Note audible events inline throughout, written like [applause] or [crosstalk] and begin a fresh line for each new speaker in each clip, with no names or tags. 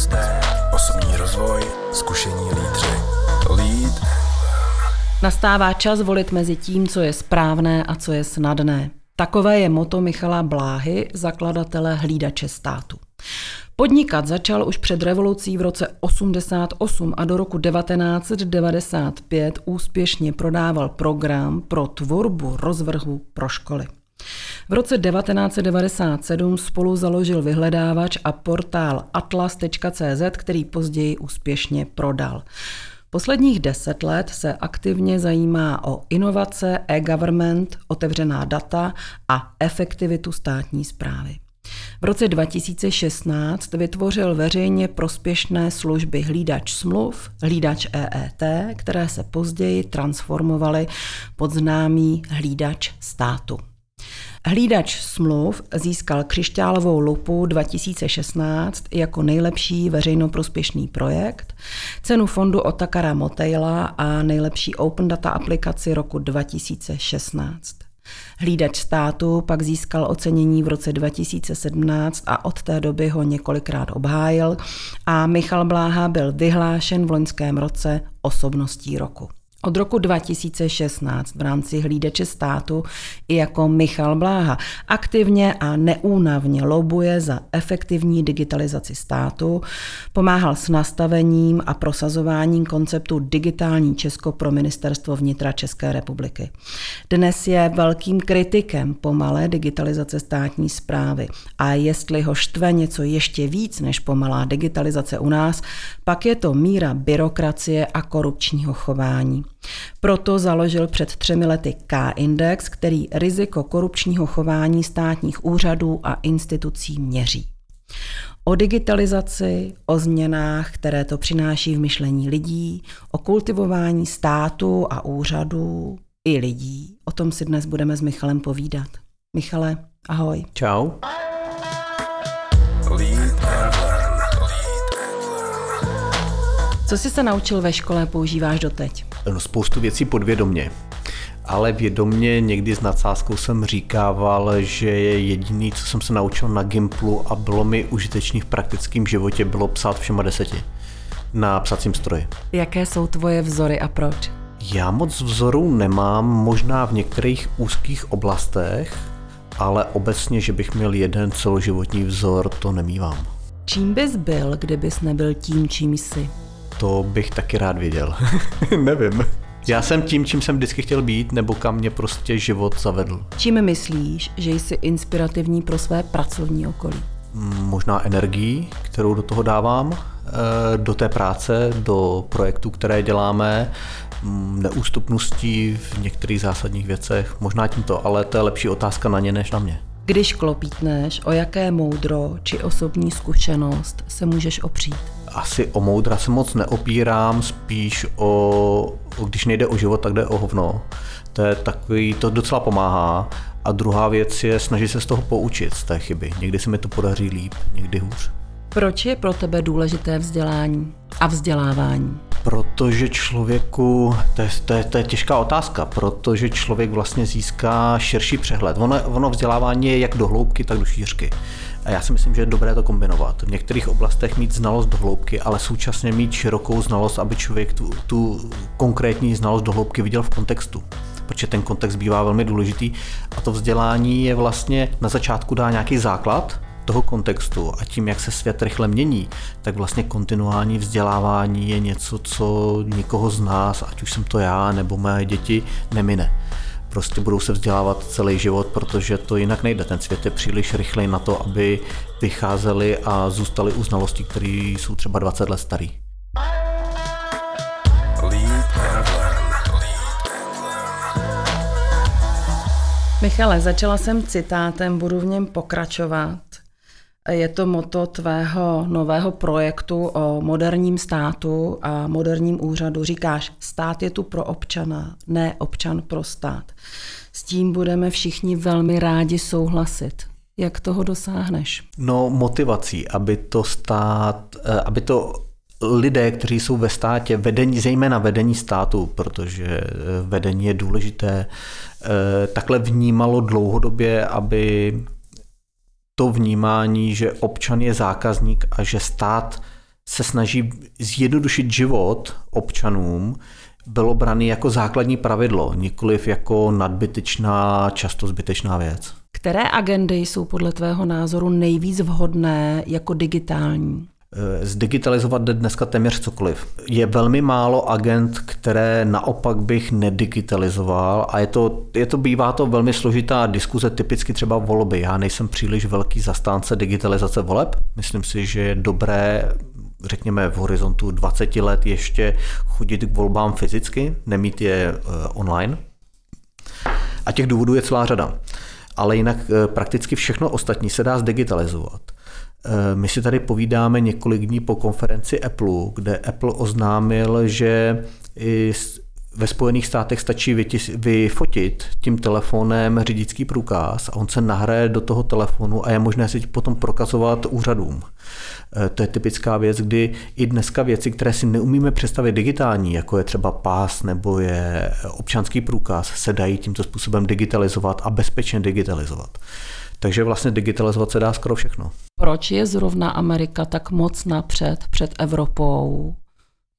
hosté, osobní rozvoj, zkušení lídři. Lead
Nastává čas volit mezi tím, co je správné a co je snadné. Takové je moto Michala Bláhy, zakladatele hlídače státu. Podnikat začal už před revolucí v roce 88 a do roku 1995 úspěšně prodával program pro tvorbu rozvrhu pro školy. V roce 1997 spolu založil vyhledávač a portál atlas.cz, který později úspěšně prodal. Posledních deset let se aktivně zajímá o inovace, e-government, otevřená data a efektivitu státní zprávy. V roce 2016 vytvořil veřejně prospěšné služby hlídač smluv, hlídač EET, které se později transformovaly pod známý hlídač státu. Hlídač smluv získal křišťálovou lupu 2016 jako nejlepší veřejnoprospěšný projekt, cenu fondu Otakara Motejla a nejlepší Open Data aplikaci roku 2016. Hlídač státu pak získal ocenění v roce 2017 a od té doby ho několikrát obhájil a Michal Bláha byl vyhlášen v loňském roce osobností roku. Od roku 2016 v rámci hlídeče státu i jako Michal Bláha aktivně a neúnavně lobuje za efektivní digitalizaci státu, pomáhal s nastavením a prosazováním konceptu Digitální Česko pro ministerstvo vnitra České republiky. Dnes je velkým kritikem pomalé digitalizace státní zprávy a jestli ho štve něco ještě víc než pomalá digitalizace u nás, pak je to míra byrokracie a korupčního chování. Proto založil před třemi lety K-index, který riziko korupčního chování státních úřadů a institucí měří. O digitalizaci, o změnách, které to přináší v myšlení lidí, o kultivování státu a úřadů i lidí. O tom si dnes budeme s Michalem povídat. Michale, ahoj.
Čau.
Co jsi se naučil ve škole, používáš doteď?
No, spoustu věcí podvědomně. Ale vědomně někdy s nadsázkou jsem říkával, že je jediný, co jsem se naučil na Gimplu a bylo mi užitečný v praktickém životě, bylo psát všema deseti na psacím stroji.
Jaké jsou tvoje vzory a proč?
Já moc vzorů nemám, možná v některých úzkých oblastech, ale obecně, že bych měl jeden celoživotní vzor, to nemývám.
Čím bys byl, kdybys nebyl tím, čím jsi?
To bych taky rád věděl. [laughs] Nevím. Já jsem tím, čím jsem vždycky chtěl být, nebo kam mě prostě život zavedl.
Čím myslíš, že jsi inspirativní pro své pracovní okolí?
Možná energii, kterou do toho dávám, eh, do té práce, do projektů, které děláme, mm, neústupností v některých zásadních věcech. Možná tímto, ale to je lepší otázka na ně než na mě.
Když klopítneš, o jaké moudro či osobní zkušenost se můžeš opřít?
Asi o moudra se moc neopírám, spíš o, o když nejde o život, tak jde o hovno. To je takový, to docela pomáhá. A druhá věc je snažit se z toho poučit, z té chyby. Někdy se mi to podaří líp, někdy hůř.
Proč je pro tebe důležité vzdělání a vzdělávání?
Protože člověku, to je, to, je, to je těžká otázka, protože člověk vlastně získá širší přehled. Ono, ono vzdělávání je jak do hloubky, tak do šířky. A já si myslím, že je dobré to kombinovat. V některých oblastech mít znalost do hloubky, ale současně mít širokou znalost, aby člověk tu, tu konkrétní znalost do hloubky viděl v kontextu protože ten kontext bývá velmi důležitý a to vzdělání je vlastně na začátku dá nějaký základ, toho kontextu a tím, jak se svět rychle mění, tak vlastně kontinuální vzdělávání je něco, co nikoho z nás, ať už jsem to já nebo mé děti, nemine. Prostě budou se vzdělávat celý život, protože to jinak nejde. Ten svět je příliš rychlej na to, aby vycházeli a zůstali u znalostí, které jsou třeba 20 let starý.
Michale, začala jsem citátem, budu v něm pokračovat. Je to moto tvého nového projektu o moderním státu a moderním úřadu. Říkáš, stát je tu pro občana, ne občan pro stát. S tím budeme všichni velmi rádi souhlasit. Jak toho dosáhneš?
No motivací, aby to stát, eh, aby to lidé, kteří jsou ve státě, vedení, zejména vedení státu, protože eh, vedení je důležité, eh, takhle vnímalo dlouhodobě, aby to vnímání, že občan je zákazník a že stát se snaží zjednodušit život občanům, bylo braný jako základní pravidlo, nikoliv jako nadbytečná, často zbytečná věc.
Které agendy jsou podle tvého názoru nejvíc vhodné jako digitální?
Eh, zdigitalizovat jde dneska téměř cokoliv. Je velmi málo agent, které naopak bych nedigitalizoval a je to, je to, bývá to velmi složitá diskuze, typicky třeba volby. Já nejsem příliš velký zastánce digitalizace voleb. Myslím si, že je dobré řekněme v horizontu 20 let ještě chodit k volbám fyzicky, nemít je eh, online. A těch důvodů je celá řada. Ale jinak eh, prakticky všechno ostatní se dá zdigitalizovat. Eh, my si tady povídáme několik dní po konferenci Apple, kde Apple oznámil, že i ve Spojených státech stačí vyfotit tím telefonem řidičský průkaz a on se nahraje do toho telefonu a je možné si potom prokazovat úřadům. Eh, to je typická věc, kdy i dneska věci, které si neumíme představit digitální, jako je třeba pás nebo je občanský průkaz, se dají tímto způsobem digitalizovat a bezpečně digitalizovat. Takže vlastně digitalizovat se dá skoro všechno.
Proč je zrovna Amerika tak moc napřed před Evropou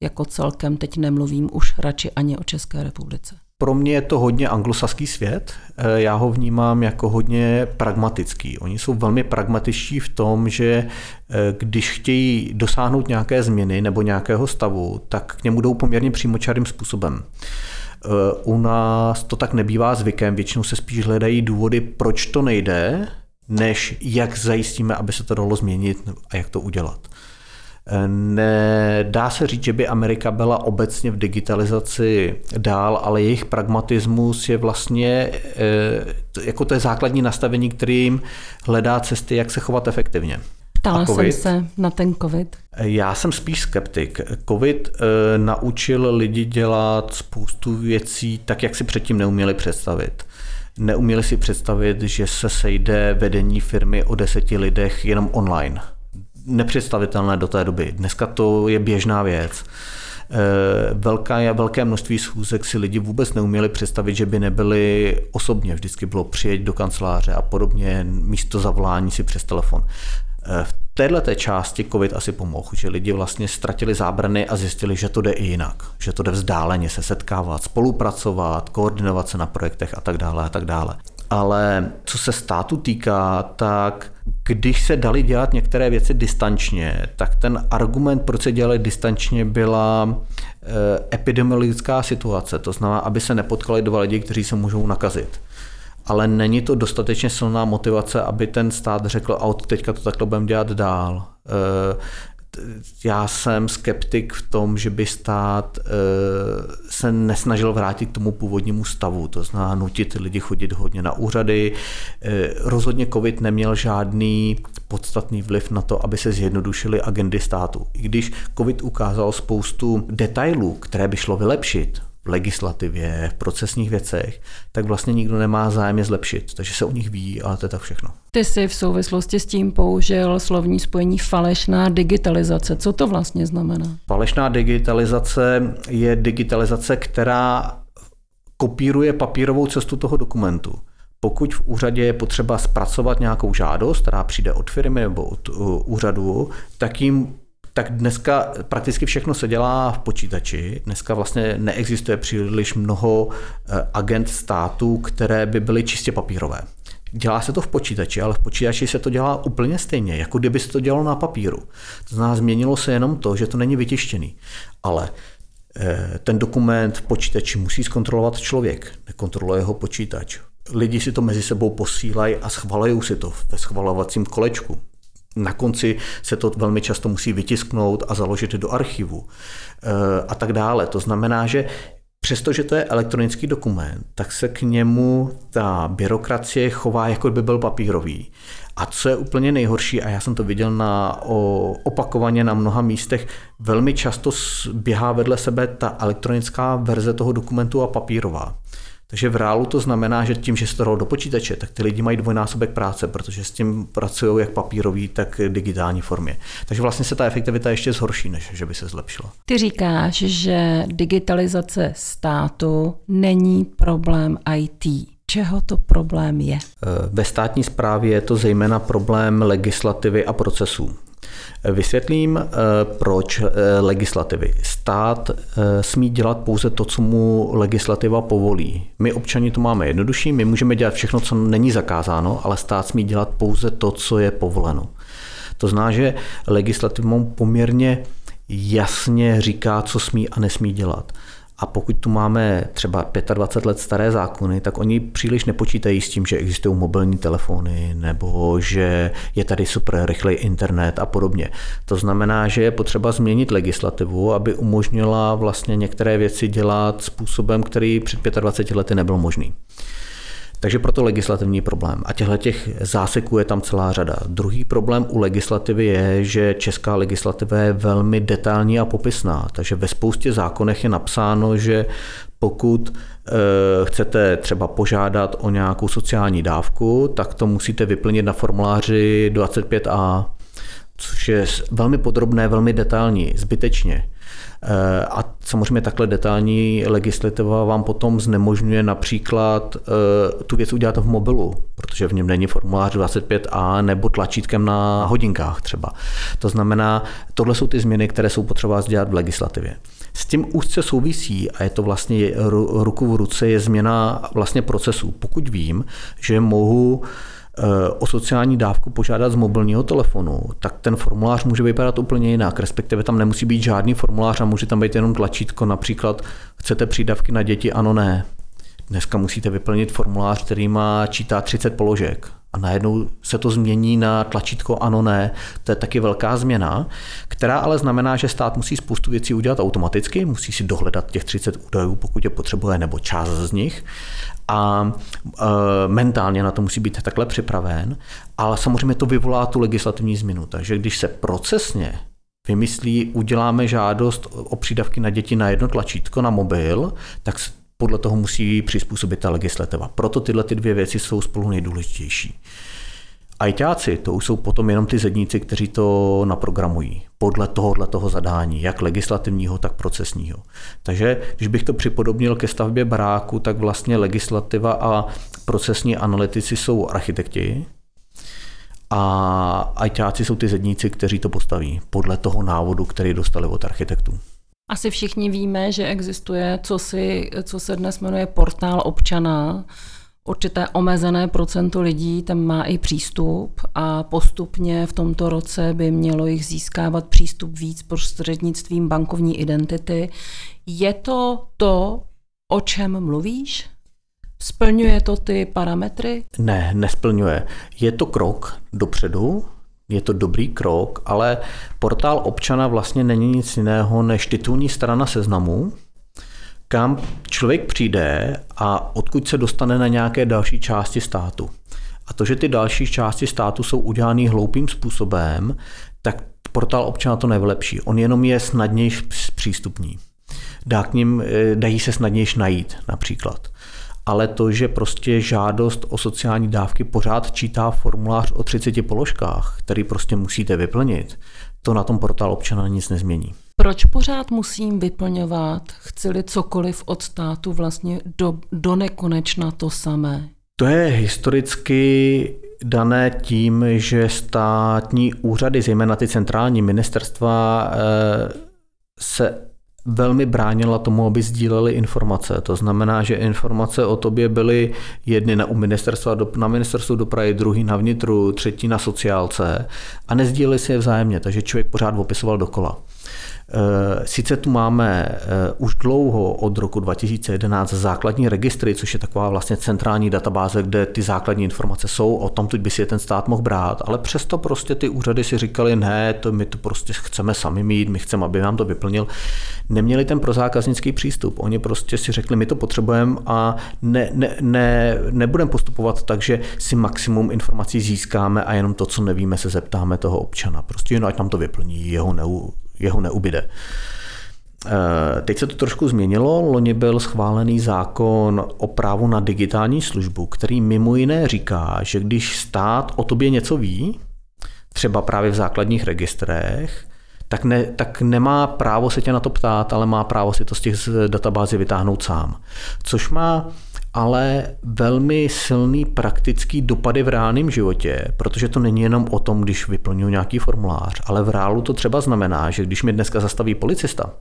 jako celkem? Teď nemluvím už radši ani o České republice.
Pro mě je to hodně anglosaský svět. Eh, já ho vnímám jako hodně pragmatický. Oni jsou velmi pragmatičtí v tom, že eh, když chtějí dosáhnout nějaké změny nebo nějakého stavu, tak k němu jdou poměrně přímočarým způsobem. Eh, u nás to tak nebývá zvykem, většinou se spíš hledají důvody, proč to nejde, než jak zajistíme, aby se to dalo změnit a jak to udělat. Eh, nedá se říct, že by Amerika byla obecně v digitalizaci dál, ale jejich pragmatismus je vlastně eh, jako to je základní nastavení, kterým hledá cesty, jak se chovat efektivně.
Ptala jsem se na ten COVID.
Já jsem spíš skeptik. COVID e, naučil lidi dělat spoustu věcí tak, jak si předtím neuměli představit. Neuměli si představit, že se sejde vedení firmy o deseti lidech jenom online. Nepředstavitelné do té doby. Dneska to je běžná věc. Eh, velká, velké množství schůzek si lidi vůbec neuměli představit, že by nebyli osobně. Vždycky bylo přijet do kanceláře a podobně, místo zavolání si přes telefon. Eh, v této části COVID asi pomohl, že lidi vlastně ztratili zábrany a zjistili, že to jde i jinak, že to jde vzdáleně se setkávat, spolupracovat, koordinovat se na projektech a tak dále a tak dále. Ale co se státu týká, tak když se dali dělat některé věci distančně, tak ten argument, proč se dělali distančně, byla eh, epidemiologická situace. To znamená, aby se nepotkali dva lidi, kteří se můžou nakazit ale není to dostatečně silná motivace, aby ten stát řekl, a od teďka to takhle budeme dělat dál. Eh, já jsem skeptik v tom, že by stát eh, se nesnažil vrátit k tomu původnímu stavu, to znamená nutit lidi chodit hodně na úřady. Eh, rozhodně COVID neměl žádný podstatný vliv na to, aby se zjednodušily agendy státu. I když COVID ukázal spoustu detailů, které by šlo vylepšit, v legislativě, v procesních věcech, tak vlastně nikdo nemá zájem je zlepšit. Takže se o nich ví, ale to je tak všechno.
Ty jsi v souvislosti s tím použil slovní spojení falešná digitalizace. Co to vlastně znamená?
Falešná digitalizace je digitalizace, která kopíruje papírovou cestu toho dokumentu. Pokud v úřadě je potřeba zpracovat nějakou žádost, která přijde od firmy nebo od uh, úřadu, tak jim tak dneska prakticky všechno se dělá v počítači. Dneska vlastně neexistuje příliš mnoho eh, agent států, které by byly čistě papírové. Dělá se to v počítači, ale v počítači se to dělá úplně stejně, jako kdyby se to dělalo na papíru. To znamená, změnilo se jenom to, že to není vytištěný. Ale eh, ten dokument v počítači musí zkontrolovat člověk, nekontroluje ho počítač. Lidi si to mezi sebou posílají a schvalují si to ve schvalovacím kolečku. Na konci se to velmi často musí vytisknout a založit do archivu eh, a tak dále. To znamená, že Přestože to je elektronický dokument, tak se k němu ta byrokracie chová, jako by byl papírový. A co je úplně nejhorší, a já jsem to viděl na, o, opakovaně na mnoha místech, velmi často běhá vedle sebe ta elektronická verze toho dokumentu a papírová. Takže v reálu to znamená, že tím, že se to do počítače, tak ty lidi mají dvojnásobek práce, protože s tím pracují jak papírový, tak digitální formě. Takže vlastně se ta efektivita ještě zhorší, než že by se zlepšila.
Ty říkáš, že digitalizace státu není problém IT. Čeho to problém je?
Ve státní správě je to zejména problém legislativy a procesů. Vysvětlím, eh, proč eh, legislativy. Stát eh, smí dělat pouze to, co mu legislativa povolí. My občani to máme jednodušší, my můžeme dělat všechno, co není zakázáno, ale stát smí dělat pouze to, co je povoleno. To zná, že legislativou poměrně jasně říká, co smí a nesmí dělat. A pokud tu máme třeba 25 let staré zákony, tak oni příliš nepočítají s tím, že existují mobilní telefony nebo že je tady super rychlý internet a podobně. To znamená, že je potřeba změnit legislativu, aby umožnila vlastně některé věci dělat způsobem, který před 25 lety nebyl možný. Takže proto legislativní problém. A těchto těch záseků je tam celá řada. Druhý problém u legislativy je, že česká legislativa je velmi detailní a popisná. Takže ve spoustě zákonech je napsáno, že pokud e, chcete třeba požádat o nějakou sociální dávku, tak to musíte vyplnit na formuláři 25a, což je velmi podrobné, velmi detailní, zbytečně. Eh, a samozřejmě takhle detailní legislativa vám potom znemožňuje například eh, tu věc udělat v mobilu, protože v něm není formulář 25a nebo tlačítkem na hodinkách třeba. To znamená, tohle jsou ty změny, které jsou potřeba dělat v legislativě. S tím úzce souvisí, a je to vlastně ruku v ruce, je změna vlastně procesů. Pokud vím, že mohu o sociální dávku požádat z mobilního telefonu, tak ten formulář může vypadat úplně jinak, respektive tam nemusí být žádný formulář a může tam být jenom tlačítko, například chcete přídavky na děti, ano, ne. Dneska musíte vyplnit formulář, který má čítá 30 položek a najednou se to změní na tlačítko ano, ne. To je taky velká změna, která ale znamená, že stát musí spoustu věcí udělat automaticky, musí si dohledat těch 30 údajů, pokud je potřebuje, nebo část z nich a e, mentálně na to musí být takhle připraven, ale samozřejmě to vyvolá tu legislativní změnu. Takže když se procesně vymyslí, uděláme žádost o přídavky na děti na jedno tlačítko na mobil, tak podle toho musí přizpůsobit ta legislativa. Proto tyhle ty dvě věci jsou spolu nejdůležitější. Ajťáci, to už jsou potom jenom ty zedníci, kteří to naprogramují podle tohohle toho zadání, jak legislativního, tak procesního. Takže když bych to připodobnil ke stavbě baráku, tak vlastně legislativa a procesní analytici jsou architekti a ajťáci jsou ty zedníci, kteří to postaví podle toho návodu, který dostali od architektů.
Asi všichni víme, že existuje, co, si, co se dnes jmenuje portál občana, určité omezené procento lidí tam má i přístup a postupně v tomto roce by mělo jich získávat přístup víc prostřednictvím bankovní identity. Je to to, o čem mluvíš? Splňuje to ty parametry?
Ne, nesplňuje. Je to krok dopředu, je to dobrý krok, ale portál občana vlastně není nic jiného než titulní strana seznamu, kam člověk přijde a odkud se dostane na nějaké další části státu. A to, že ty další části státu jsou udělány hloupým způsobem, tak portál občana to nevylepší. On jenom je snadněji přístupný. Dá k ním, eh, dají se snadněji najít například. Ale to, že prostě žádost o sociální dávky pořád čítá formulář o 30 položkách, který prostě musíte vyplnit, to na tom portál občana nic nezmění.
Proč pořád musím vyplňovat, chci-li cokoliv od státu vlastně do, do nekonečna to samé?
To je historicky dané tím, že státní úřady, zejména ty centrální ministerstva, eh, se velmi bránila tomu, aby sdíleli informace. To znamená, že informace o tobě byly jedny na, u ministerstva, na ministerstvu dopravy, druhý na vnitru, třetí na sociálce a nezdíleli si je vzájemně, takže člověk pořád opisoval dokola. Eh, sice tu máme eh, už dlouho od roku 2011 základní registry, což je taková vlastně centrální databáze, kde ty základní informace jsou, o tom by si je ten stát mohl brát, ale přesto prostě ty úřady si říkali, ne, to my to prostě chceme sami mít, my chceme, aby nám to vyplnil. Neměli ten prozákaznický přístup. Oni prostě si řekli, my to potřebujeme a ne, ne, ne, nebudeme postupovat tak, že si maximum informací získáme a jenom to, co nevíme, se zeptáme toho občana. Prostě jenom ať nám to vyplní, jeho, neu, jeho neubyde. Eh, teď se to trošku změnilo. Loni byl schválený zákon o právu na digitální službu, který mimo jiné říká, že když stát o tobě něco ví, třeba právě v základních registrech, tak, ne, tak nemá právo se tě na to ptát, ale má právo si to z těch databází vytáhnout sám. Což má ale velmi silný praktický dopady v reálném životě, protože to není jenom o tom, když vyplňuji nějaký formulář, ale v reálu to třeba znamená, že když mi dneska zastaví policista,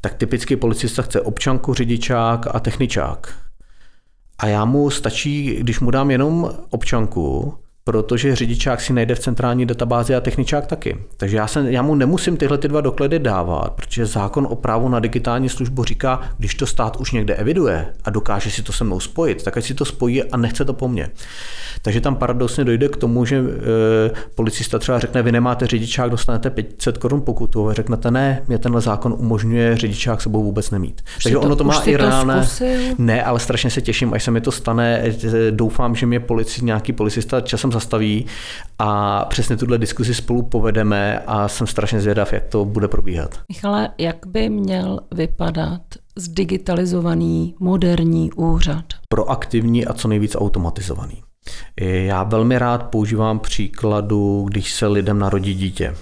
tak typicky policista chce občanku, řidičák a techničák. A já mu stačí, když mu dám jenom občanku, protože řidičák si najde v centrální databázi a techničák taky. Takže já, se, já mu nemusím tyhle ty dva doklady dávat, protože zákon o právu na digitální službu říká, když to stát už někde eviduje a dokáže si to se mnou spojit, tak ať si to spojí a nechce to po mně. Takže tam paradoxně dojde k tomu, že e, policista třeba řekne, vy nemáte řidičák, dostanete 500 korun pokutu, a řeknete, ne, mě tenhle zákon umožňuje řidičák sebou vůbec nemít.
Už
Takže
to,
ono to má i reálné.
Zkusil?
Ne, ale strašně se těším, až se mi to stane. E, doufám, že mě polici, nějaký policista časem zastaví a přesně tuhle diskusi spolu povedeme a jsem strašně zvědav, jak to bude probíhat.
Michale, jak by měl vypadat zdigitalizovaný moderní úřad?
Proaktivní a co nejvíc automatizovaný. Já velmi rád používám příkladu, když se lidem narodí dítě.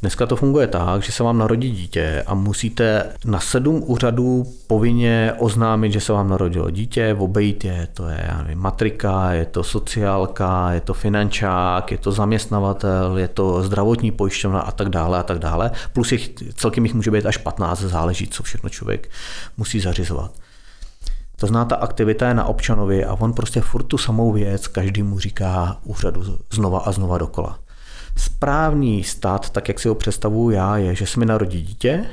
Dneska to funguje tak, že se vám narodí dítě a musíte na sedm úřadů povinně oznámit, že se vám narodilo dítě, obejít je, to je já nevím, matrika, je to sociálka, je to finančák, je to zaměstnavatel, je to zdravotní pojišťovna a tak dále a tak dále. Plus jich, celkem jich může být až 15, záleží, co všechno člověk musí zařizovat. To zná, ta aktivita je na občanovi a on prostě furt tu samou věc každý mu říká úřadu znova a znova dokola. Správný stát, tak jak si ho představuju já, je, že se mi narodí dítě,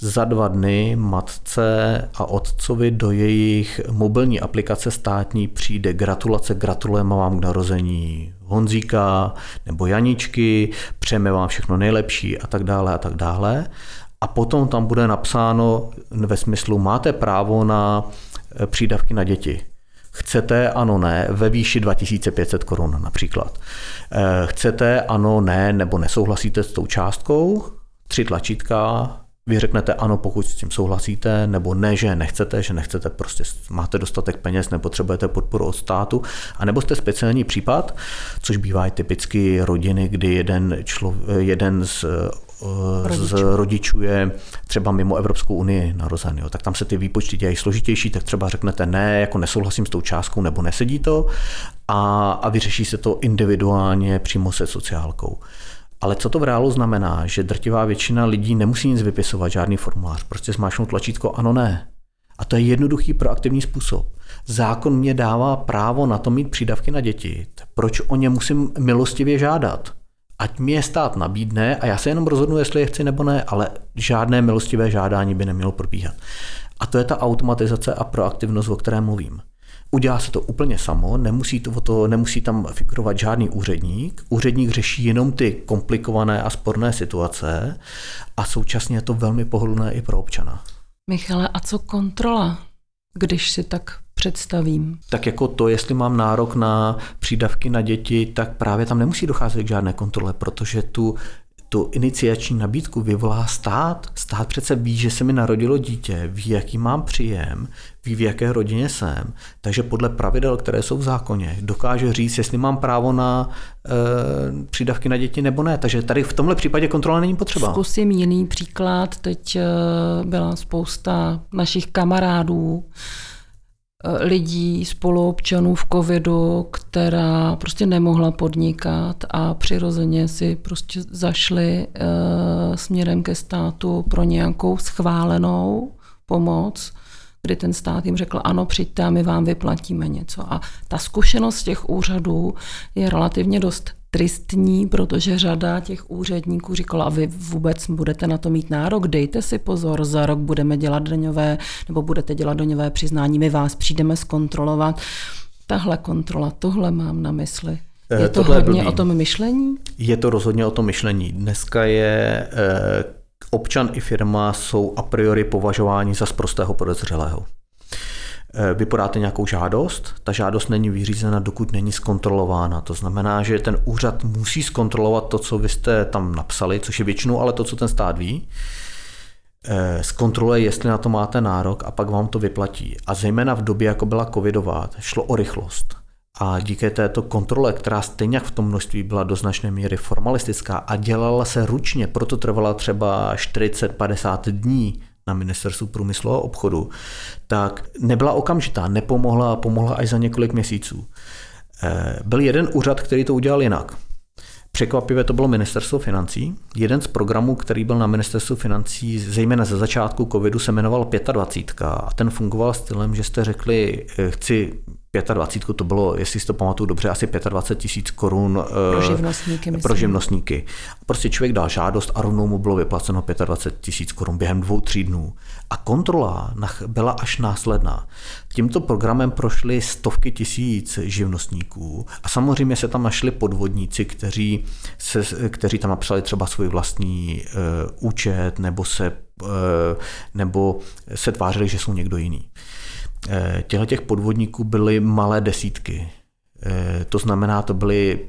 za dva dny matce a otcovi do jejich mobilní aplikace státní přijde gratulace, gratulujeme vám k narození Honzíka nebo Janičky, přejeme vám všechno nejlepší a tak dále a tak dále. A potom tam bude napsáno ve smyslu, máte právo na eh, přídavky na děti. Chcete, ano, ne, ve výši 2500 korun například. Eh, chcete, ano, ne, nebo nesouhlasíte s tou částkou, tři tlačítka, vy řeknete ano, pokud s tím souhlasíte, nebo ne, že nechcete, že nechcete, prostě máte dostatek peněz, nepotřebujete podporu od státu, a nebo jste speciální případ, což bývá typicky rodiny, kdy jeden, člo, jeden z Rodičů. z rodičů je třeba mimo Evropskou unii narozený, jo. tak tam se ty výpočty dělají složitější, tak třeba řeknete ne, jako nesouhlasím s tou částkou nebo nesedí to a, a vyřeší se to individuálně přímo se sociálkou. Ale co to v reálu znamená, že drtivá většina lidí nemusí nic vypisovat, žádný formulář, prostě zmáčknout tlačítko ano, ne. A to je jednoduchý proaktivní způsob. Zákon mě dává právo na to mít přídavky na děti. Proč o ně musím milostivě žádat? Ať mi je stát nabídne a já se jenom rozhodnu, jestli je chci nebo ne, ale žádné milostivé žádání by nemělo probíhat. A to je ta automatizace a proaktivnost, o které mluvím. Udělá se to úplně samo, nemusí, to, to, nemusí tam figurovat žádný úředník. Úředník řeší jenom ty komplikované a sporné situace a současně je to velmi pohodlné i pro občana.
Michale, a co kontrola, když si tak představím.
Tak jako to, jestli mám nárok na přídavky na děti, tak právě tam nemusí docházet k žádné kontrole, protože tu tu iniciační nabídku vyvolá stát. Stát přece ví, že se mi narodilo dítě, ví, jaký mám příjem, ví, v jaké rodině jsem, takže podle pravidel, které jsou v zákoně, dokáže říct, jestli mám právo na e, přídavky na děti nebo ne. Takže tady v tomhle případě kontrola není potřeba.
Zkusím jiný příklad. Teď e, byla spousta našich kamarádů, Eh, lidí, spoluobčanů v covidu, která prostě nemohla podnikat a přirozeně si prostě zašli uh, směrem ke státu pro nějakou schválenou pomoc, kdy ten stát jim řekl, ano, přijďte a my vám vyplatíme něco. A ta zkušenost těch úřadů je relativně dost tristní, protože řada těch úředníků říkala, a vy vůbec budete na to mít nárok, dejte si pozor, za rok budeme dělat daňové, nebo budete dělat daňové přiznání, my vás přijdeme zkontrolovat. Tahle kontrola, tohle mám na mysli. Je eh, to Tohle hodně blbý. o tom myšlení?
Je to rozhodně o tom myšlení. Dneska je eh, občan i firma jsou a priori považováni za sprostého podezřelého. Eh, vy podáte nějakou žádost, ta žádost není vyřízena, dokud není zkontrolována. To znamená, že ten úřad musí zkontrolovat to, co vy jste tam napsali, což je většinou ale to, co ten stát ví, eh, zkontroluje, jestli na to máte nárok a pak vám to vyplatí. A zejména v době, jako byla covidová, šlo o rychlost. A díky této kontrole, která stejně v tom množství byla do značné míry formalistická a dělala se ručně, proto trvala třeba 40-50 dní, na ministerstvu průmyslu a obchodu, tak nebyla okamžitá, nepomohla, pomohla až za několik měsíců. Eh, byl jeden úřad, který to udělal jinak. Překvapivě to bylo ministerstvo financí. Jeden z programů, který byl na ministerstvu financí, zejména ze začátku covidu, se jmenoval 25. A ten fungoval stylem, že jste řekli, eh, chci 25, to bylo, jestli si to pamatuju dobře, asi 25 tisíc korun
eh, pro živnostníky.
Myslím. Pro živnostníky. Prostě člověk dal žádost a rovnou mu bylo vyplaceno 25 tisíc korun během dvou, tří dnů. A kontrola byla až následná. Tímto programem prošly stovky tisíc živnostníků a samozřejmě se tam našli podvodníci, kteří, se, kteří tam napsali třeba svůj vlastní uh, účet nebo se, uh, nebo se tvářili, že jsou někdo jiný. Uh, těchto těch podvodníků byly malé desítky. Uh, to znamená, to byly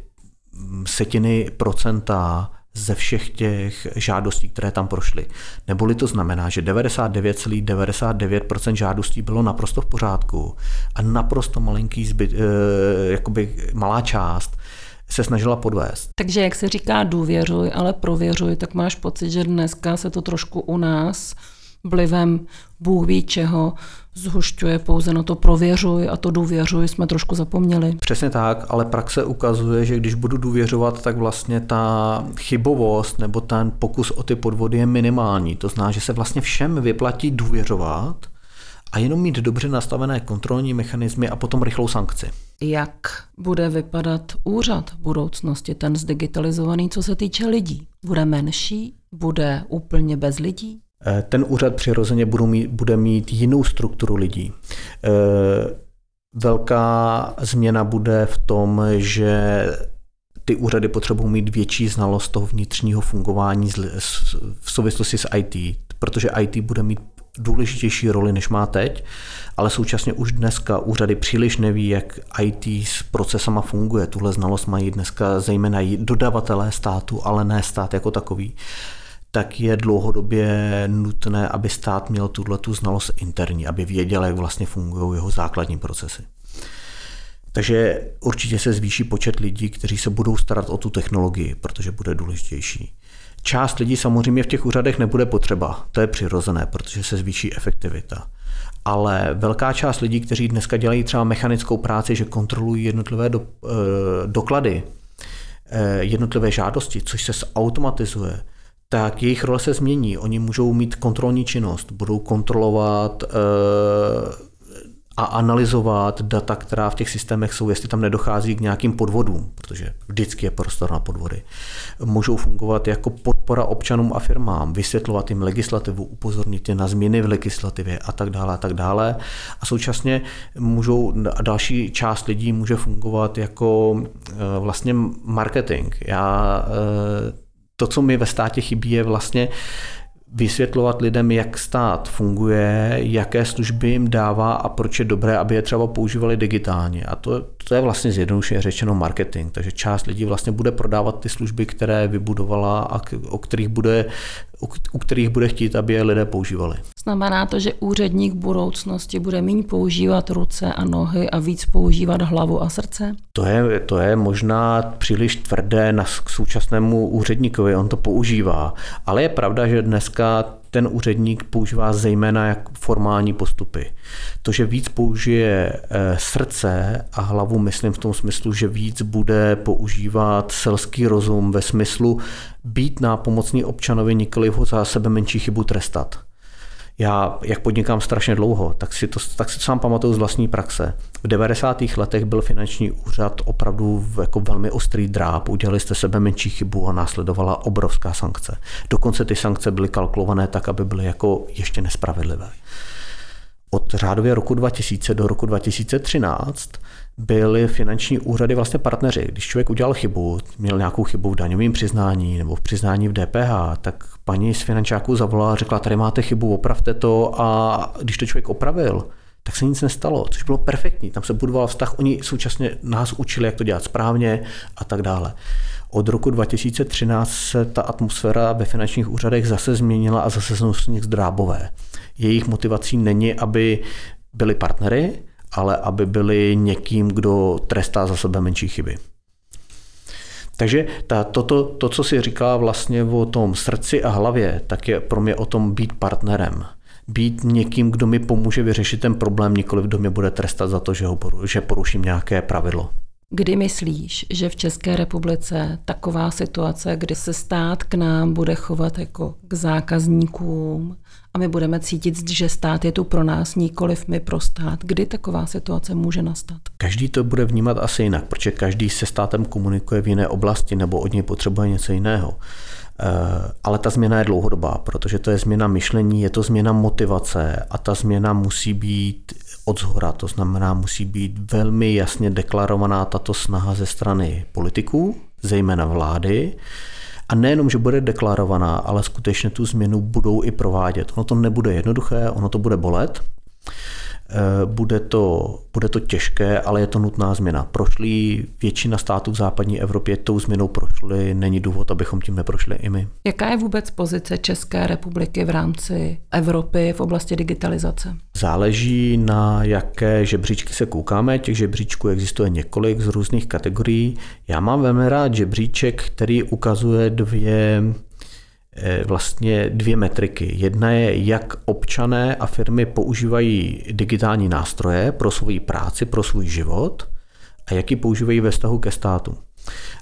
setiny procenta ze všech těch žádostí, které tam prošly. Neboli to znamená, že 99,99% ,99 žádostí bylo naprosto v pořádku a naprosto malinký zbyt, e, jakoby malá část se snažila podvést.
Takže jak se říká důvěřuj, ale prověřuj, tak máš pocit, že dneska se to trošku u nás vlivem Bůh ví čeho zhušťuje pouze na to prověřuj a to důvěřuj jsme trošku zapomněli.
Přesně tak, ale praxe ukazuje, že když budu důvěřovat, tak vlastně ta chybovost nebo ten pokus o ty podvody je minimální. To znamená, že se vlastně všem vyplatí důvěřovat a jenom mít dobře nastavené kontrolní mechanismy a potom rychlou sankci.
Jak bude vypadat úřad v budoucnosti, ten zdigitalizovaný, co se týče lidí? Bude menší? Bude úplně bez lidí?
Eh, ten úřad přirozeně mít, bude mít jinou strukturu lidí. Eh, velká změna bude v tom, že ty úřady potřebují mít větší znalost toho vnitřního fungování v souvislosti s IT, protože IT bude mít důležitější roli, než má teď, ale současně už dneska úřady příliš neví, jak IT s procesama funguje. Tuhle znalost mají dneska zejména dodavatelé státu, ale ne stát jako takový tak je dlouhodobě nutné, aby stát měl tuhle tu znalost interní, aby věděl, jak vlastně fungují jeho základní procesy. Takže určitě se zvýší počet lidí, kteří se budou starat o tu technologii, protože bude důležitější. Část lidí samozřejmě v těch úřadech nebude potřeba, to je přirozené, protože se zvýší efektivita. Ale velká část lidí, kteří dneska dělají třeba mechanickou práci, že kontrolují jednotlivé do, eh, doklady, eh, jednotlivé žádosti, což se zautomatizuje, tak jejich role se změní. Oni můžou mít kontrolní činnost, budou kontrolovat e, a analyzovat data, která v těch systémech jsou, jestli tam nedochází k nějakým podvodům, protože vždycky je prostor na podvody. Můžou fungovat jako podpora občanům a firmám, vysvětlovat jim legislativu, upozornit je na změny v legislativě a tak dále a tak dále. A současně můžou, další část lidí může fungovat jako e, vlastně marketing. Já e, to, co mi ve státě chybí, je vlastně vysvětlovat lidem, jak stát funguje, jaké služby jim dává a proč je dobré, aby je třeba používali digitálně. A to, to je vlastně zjednodušeně řečeno marketing. Takže část lidí vlastně bude prodávat ty služby, které vybudovala a o kterých bude, u kterých bude chtít, aby je lidé používali.
Znamená to, že úředník v budoucnosti bude méně používat ruce a nohy a víc používat hlavu a srdce?
To je, to je možná příliš tvrdé na současnému úředníkovi, on to používá. Ale je pravda, že dneska ten úředník používá zejména jak formální postupy. To, že víc použije eh, srdce a hlavu, myslím v tom smyslu, že víc bude používat selský rozum ve smyslu být na pomocný občanovi, nikoli ho za sebe menší chybu trestat. Já, jak podnikám strašně dlouho, tak si to, tak si to sám pamatuju z vlastní praxe. V 90. letech byl finanční úřad opravdu jako velmi ostrý dráp. Udělali jste sebe menší chybu a následovala obrovská sankce. Dokonce ty sankce byly kalkulované tak, aby byly jako ještě nespravedlivé. Od řádově roku 2000 do roku 2013 byly finanční úřady vlastně partneři. Když člověk udělal chybu, měl nějakou chybu v daňovém přiznání nebo v přiznání v DPH, tak paní z finančáků zavolala a řekla, tady máte chybu, opravte to a když to člověk opravil, tak se nic nestalo, což bylo perfektní. Tam se budoval vztah, oni současně nás učili, jak to dělat správně a tak dále. Od roku 2013 se ta atmosféra ve finančních úřadech zase změnila a zase jsou z nich zdrábové. Jejich motivací není, aby byli partnery, ale aby byli někým, kdo trestá za sebe menší chyby. Takže ta, toto, to, co si říká vlastně o tom srdci a hlavě, tak je pro mě o tom být partnerem. být někým, kdo mi pomůže vyřešit ten problém, nikoli kdo mě bude trestat za to, že, ho poru, že poruším nějaké pravidlo.
Kdy myslíš, že v České republice taková situace, kdy se stát k nám bude chovat jako k zákazníkům a my budeme cítit, že stát je tu pro nás, nikoliv my pro stát, kdy taková situace může nastat?
Každý to bude vnímat asi jinak, protože každý se státem komunikuje v jiné oblasti nebo od něj potřebuje něco jiného. Eh, ale ta změna je dlouhodobá, protože to je změna myšlení, je to změna motivace a ta změna musí být od zhora, to znamená, musí být velmi jasně deklarovaná tato snaha ze strany politiků, zejména vlády, a nejenom, že bude deklarovaná, ale skutečně tu změnu budou i provádět. Ono to nebude jednoduché, ono to bude bolet, bude to, bude to těžké, ale je to nutná změna. Prošli většina států v západní Evropě tou změnou prošly, není důvod, abychom tím neprošli i my.
Jaká je vůbec pozice České republiky v rámci Evropy v oblasti digitalizace?
Záleží na jaké žebříčky se koukáme. Těch žebříčků existuje několik z různých kategorií. Já mám velmi rád žebříček, který ukazuje dvě Eh, vlastně dvě metriky. Jedna je, jak občané a firmy používají digitální nástroje pro svou práci, pro svůj život a jak ji používají ve vztahu ke státu.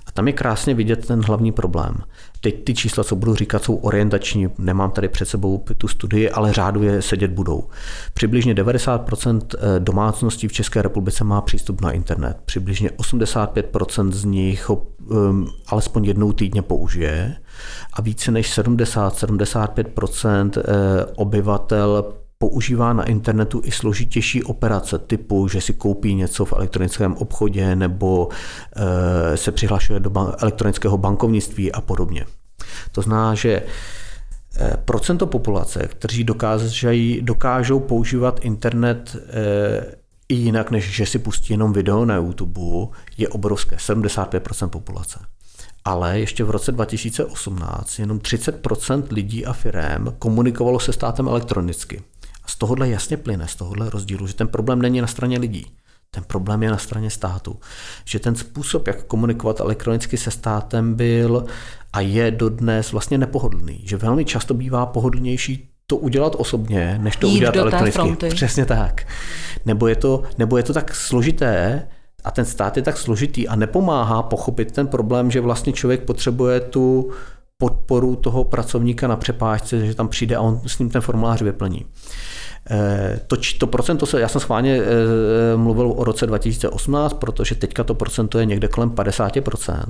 A tam je krásně vidět ten hlavní problém. Teď ty čísla, co budu říkat, jsou orientační, nemám tady před sebou tu studii, ale řádově sedět budou. Přibližně 90% eh, domácností v České republice má přístup na internet. Přibližně 85% z nich ho um, alespoň jednou týdně použije a více než 70-75% eh, obyvatel používá na internetu i složitější operace typu, že si koupí něco v elektronickém obchodě nebo e, se přihlašuje do elektronického bankovnictví a podobně. To znamená, že e, procento populace, kteří dokážou, dokážou používat internet i jinak, než že si pustí jenom video na YouTube, je obrovské, 75% populace. Ale ještě v roce 2018 jenom 30% lidí a firm komunikovalo se státem elektronicky. A z tohohle jasně plyne, z tohohle rozdílu, že ten problém není na straně lidí. Ten problém je na straně státu. Že ten způsob, jak komunikovat elektronicky se státem, byl a je dodnes vlastně nepohodlný. Že velmi často bývá pohodlnější to udělat osobně, než to
Jít
udělat elektronicky.
Fronty.
Přesně tak. Nebo je, to, nebo je to tak složité, a ten stát je tak složitý a nepomáhá pochopit ten problém, že vlastně člověk potřebuje tu podporu toho pracovníka na přepážce, že tam přijde a on s ním ten formulář vyplní. Eh, to, to procento se, já jsem schválně eh, mluvil o roce 2018, protože teďka to procento je někde kolem 50%,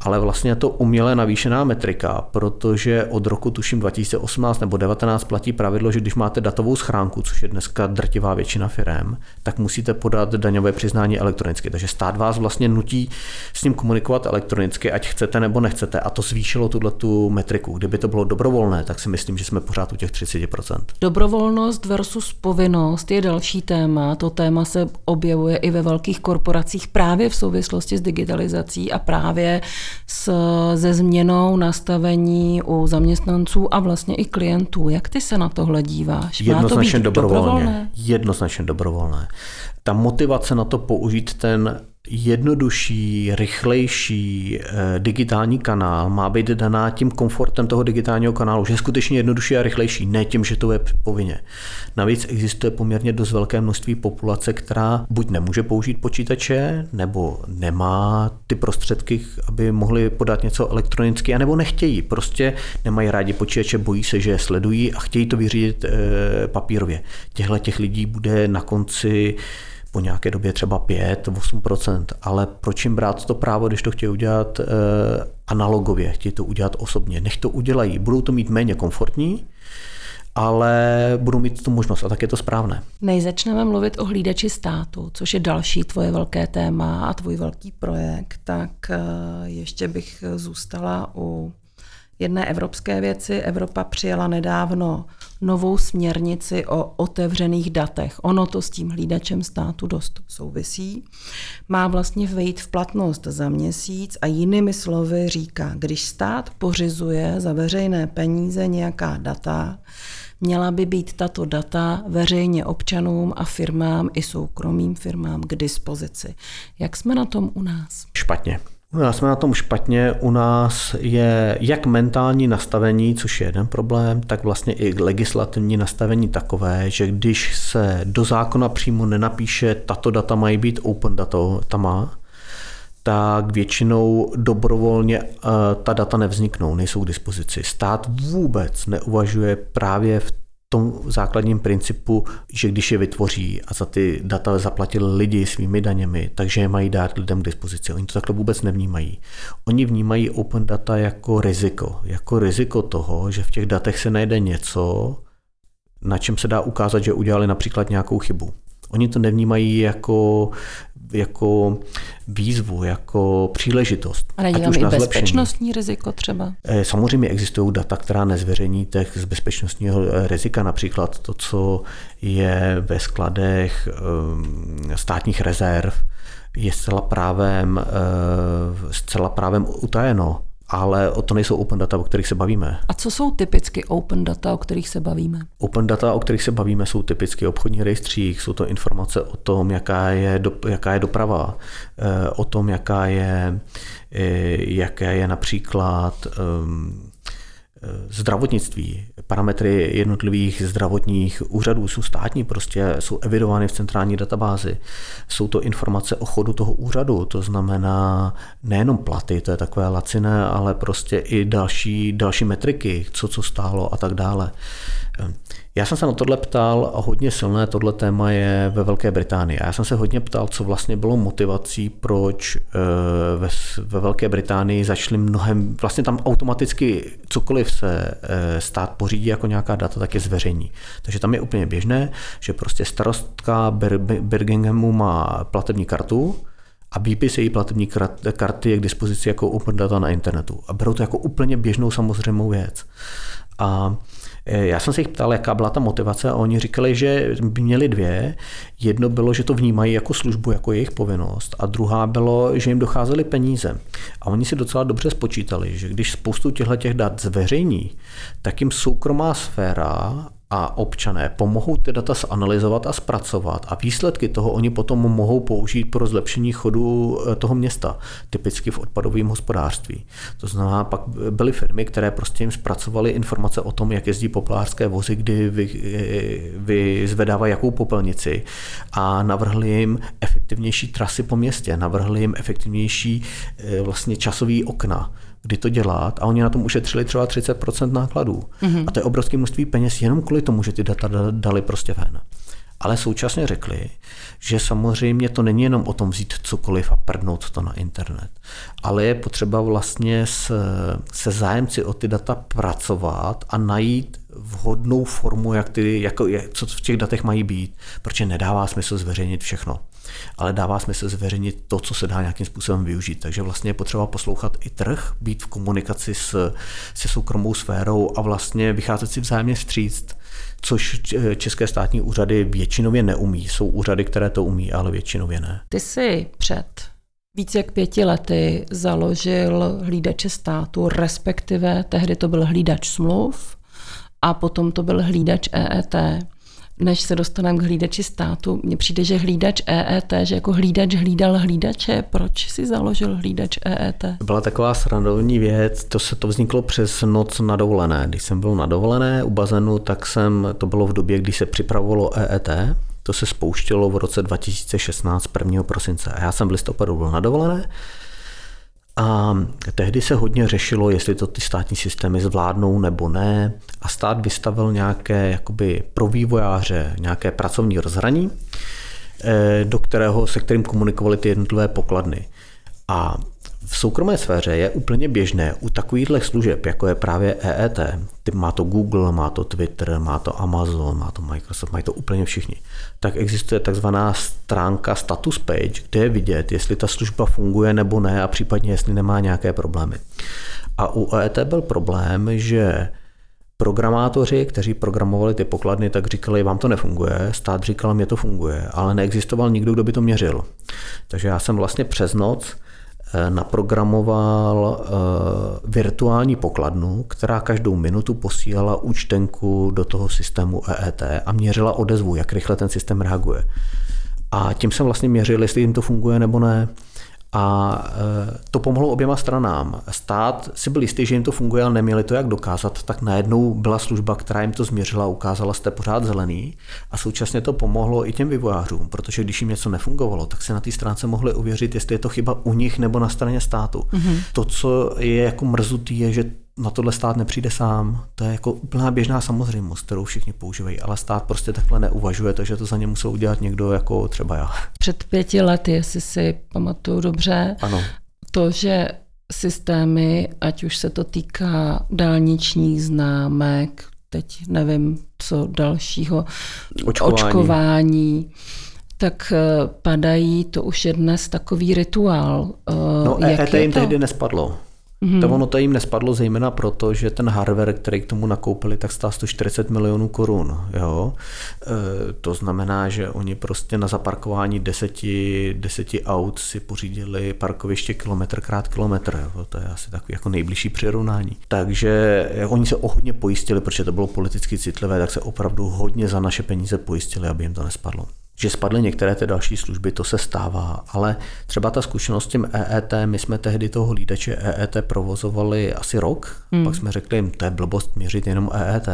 ale vlastně je to uměle navýšená metrika, protože od roku tuším 2018 nebo 2019 platí pravidlo, že když máte datovou schránku, což je dneska drtivá většina firm, tak musíte podat daňové přiznání elektronicky. Takže stát vás vlastně nutí s ním komunikovat elektronicky, ať chcete nebo nechcete. A to zvýšilo tuhle tu metriku. Kdyby to bylo dobrovolné, tak si myslím, že jsme pořád u těch 30%.
Dobrovolnost versus versus povinnost je další téma. To téma se objevuje i ve velkých korporacích právě v souvislosti s digitalizací a právě s, se změnou nastavení u zaměstnanců a vlastně i klientů. Jak ty se na tohle díváš?
Má Jednoznačně to být dobrovolně. dobrovolné? Jednoznačně dobrovolné. Ta motivace na to použít ten jednodušší, rychlejší eh, digitální kanál má být daná tím komfortem toho digitálního kanálu, že je skutečně jednodušší a rychlejší, ne tím, že to je povinně. Navíc existuje poměrně dost velké množství populace, která buď nemůže použít počítače, nebo nemá ty prostředky, aby mohli podat něco elektronicky, anebo nechtějí. Prostě nemají rádi počítače, bojí se, že je sledují a chtějí to vyřídit e, papírově. Těchto těch lidí bude na konci po nějaké době třeba 5-8%, ale proč jim brát to právo, když to chtějí udělat e, analogově, chtějí to udělat osobně. Nech to udělají, budou to mít méně komfortní, ale budou mít tu možnost a tak je to správné.
Než začneme mluvit o hlídači státu, což je další tvoje velké téma a tvůj velký projekt, tak eh, ještě bych zůstala u jedné evropské věci. Evropa přijala nedávno novou směrnici o otevřených datech. Ono to s tím hlídačem státu dost souvisí. Má vlastně vejít v platnost za měsíc a jinými slovy říká, když stát pořizuje za veřejné peníze nějaká data, měla by být tato data veřejně občanům a firmám i soukromým firmám k dispozici. Jak jsme na tom u nás?
Špatně U nás jsme na tom špatně, u nás je jak mentální nastavení, což je jeden problém, tak vlastně i legislativní nastavení takové, že když se do zákona přímo nenapíše, tato data mají být open datama, tak většinou dobrovolně eh, ta data nevzniknou, nejsou k dispozici. Stát vůbec neuvažuje právě v tom základním principu, že když je vytvoří a za ty data zaplatili lidi svými daněmi, takže je mají dát lidem k dispozici. Oni to takhle vůbec nevnímají. Oni vnímají open data jako riziko. Jako riziko toho, že v těch datech se najde něco, na čem se dá ukázat, že udělali například nějakou chybu. Oni to nevnímají jako, jako výzvu, jako příležitost.
A není tam i bezpečnostní riziko třeba?
Eh, samozřejmě existují data, která nezveřejníte z bezpečnostního eh, rizika, například to, co je ve skladech eh, státních rezerv, je zcela právem, zcela právem utajeno ale o to nejsou open data, o kterých se bavíme.
A co jsou typicky open data, o kterých se bavíme?
Open data, o kterých se bavíme, jsou typicky obchodní rejstřík, jsou to informace o tom, jaká je, do, jaká je doprava, eh, o tom, jaká je, eh, jaké je například um, zdravotnictví, parametry jednotlivých zdravotních úřadů jsou státní, prostě jsou evidovány v centrální databázi. Jsou to informace o chodu toho úřadu, to znamená nejenom platy, to je takové laciné, ale prostě i další, další metriky, co co stálo a tak dále. Já jsem se na tohle ptal a hodně silné tohle téma je ve Velké Británii. Já jsem se hodně ptal, co vlastně bylo motivací, proč eh, ve, ve Velké Británii začaly mnohem, vlastně tam automaticky cokoliv se eh, stát pořídí jako nějaká data, tak je zveřejní. Takže tam je úplně běžné, že prostě starostka Birminghamu má platební kartu, a výpis její platební karty je k dispozici jako open data na internetu. A berou to jako úplně běžnou samozřejmou věc. A já jsem se jich ptal, jaká byla ta motivace a oni říkali, že měli dvě. Jedno bylo, že to vnímají jako službu, jako jejich povinnost a druhá bylo, že jim docházely peníze. A oni si docela dobře spočítali, že když spoustu těchto dat zveřejní, tak jim soukromá sféra a občané pomohou ty data zanalizovat a zpracovat a výsledky toho oni potom mohou použít pro zlepšení chodu eh, toho města, typicky v odpadovém hospodářství. To znamená, pak byly firmy, které prostě jim zpracovaly informace o tom, jak jezdí populárské vozy, kdy vy, eh, jakou popelnici a navrhli jim efektivnější trasy po městě, navrhli jim efektivnější eh, vlastně časový okna kdy to dělat a oni na tom ušetřili třeba 30% nákladů. Mm-hmm. A to je obrovské množství peněz jenom kvůli tomu, že ty data dali prostě ven. Ale současně řekli, že samozřejmě to není jenom o tom vzít cokoliv a prdnout to na internet, ale je potřeba vlastně se, se zájemci o ty data pracovat a najít vhodnou formu, jak ty, jako, co v těch datech mají být, protože nedává smysl zveřejnit všechno ale dává smysl zveřejnit to, co se dá nějakým způsobem využít. Takže vlastně je potřeba poslouchat i trh, být v komunikaci s, se soukromou sférou a vlastně vycházet si vzájemně vstříct, což české státní úřady většinově neumí. Jsou úřady, které to umí, ale většinově ne.
Ty jsi před víc jak pěti lety založil hlídače státu, respektive tehdy to byl hlídač smluv a potom to byl hlídač EET než se dostaneme k hlídači státu, mně přijde, že hlídač EET, že jako hlídač hlídal hlídače. Proč si založil hlídač EET?
Byla taková srandovní věc, to se to vzniklo přes noc na dovolené. Když jsem byl na dovolené u bazénu, tak jsem, to bylo v době, kdy se připravovalo EET, to se spouštělo v roce 2016, 1. prosince. A já jsem v listopadu byl na dovolené a tehdy se hodně řešilo, jestli to ty státní systémy zvládnou nebo ne. A stát vystavil nějaké jakoby pro vývojáře nějaké pracovní rozhraní, eh, do kterého, se kterým komunikovaly ty jednotlivé pokladny. A v soukromé sféře je úplně běžné u takovýchhle služeb, jako je právě EET, má to Google, má to Twitter, má to Amazon, má to Microsoft, mají to úplně všichni, tak existuje takzvaná stránka status page, kde je vidět, jestli ta služba funguje nebo ne a případně jestli nemá nějaké problémy. A u EET byl problém, že programátoři, kteří programovali ty pokladny, tak říkali, vám to nefunguje, stát říkal, mě to funguje, ale neexistoval nikdo, kdo by to měřil. Takže já jsem vlastně přes noc naprogramoval eh, virtuální pokladnu, která každou minutu posílala účtenku do toho systému EET a měřila odezvu, jak rychle ten systém reaguje. A tím jsem vlastně měřil, jestli jim to funguje nebo ne. A e, to pomohlo oběma stranám. Stát si byl jistý, že jim to funguje, ale neměli to jak dokázat, tak najednou byla služba, která jim to změřila, ukázala, jste pořád zelený a současně to pomohlo i těm vývojářům, protože když jim něco nefungovalo, tak se na té stránce mohli uvěřit, jestli je to chyba u nich nebo na straně státu. Mm-hmm. To, co je jako mrzutý, je, že na tohle stát nepřijde sám. To je jako úplná běžná samozřejmost, kterou všichni používají, ale stát prostě takhle neuvažuje, takže to za ně musel udělat někdo jako třeba já.
Před pěti lety, jestli si pamatuju dobře,
ano.
to, že systémy, ať už se to týká dálničních známek, teď nevím, co dalšího,
očkování, očkování
tak eh, padají, to už je dnes takový rituál.
Eh, no Jak EET jim tehdy nespadlo. Mm-hmm. To ono to jim nespadlo zejména proto, že ten hardware, který k tomu nakoupili, tak stál 140 milionů korun. Jo? E, to znamená, že oni prostě na zaparkování deseti, deseti aut si pořídili parkoviště kilometr krát kilometr. Jo? To je asi takový jako nejbližší přirovnání. Takže oni se o hodně pojistili, protože to bylo politicky citlivé, tak se opravdu hodně za naše peníze pojistili, aby jim to nespadlo. Že spadly některé ty další služby, to se stává, ale třeba ta zkušenost s tím EET, my jsme tehdy toho hlídače EET provozovali asi rok, hmm. pak jsme řekli, to je blbost měřit jenom EET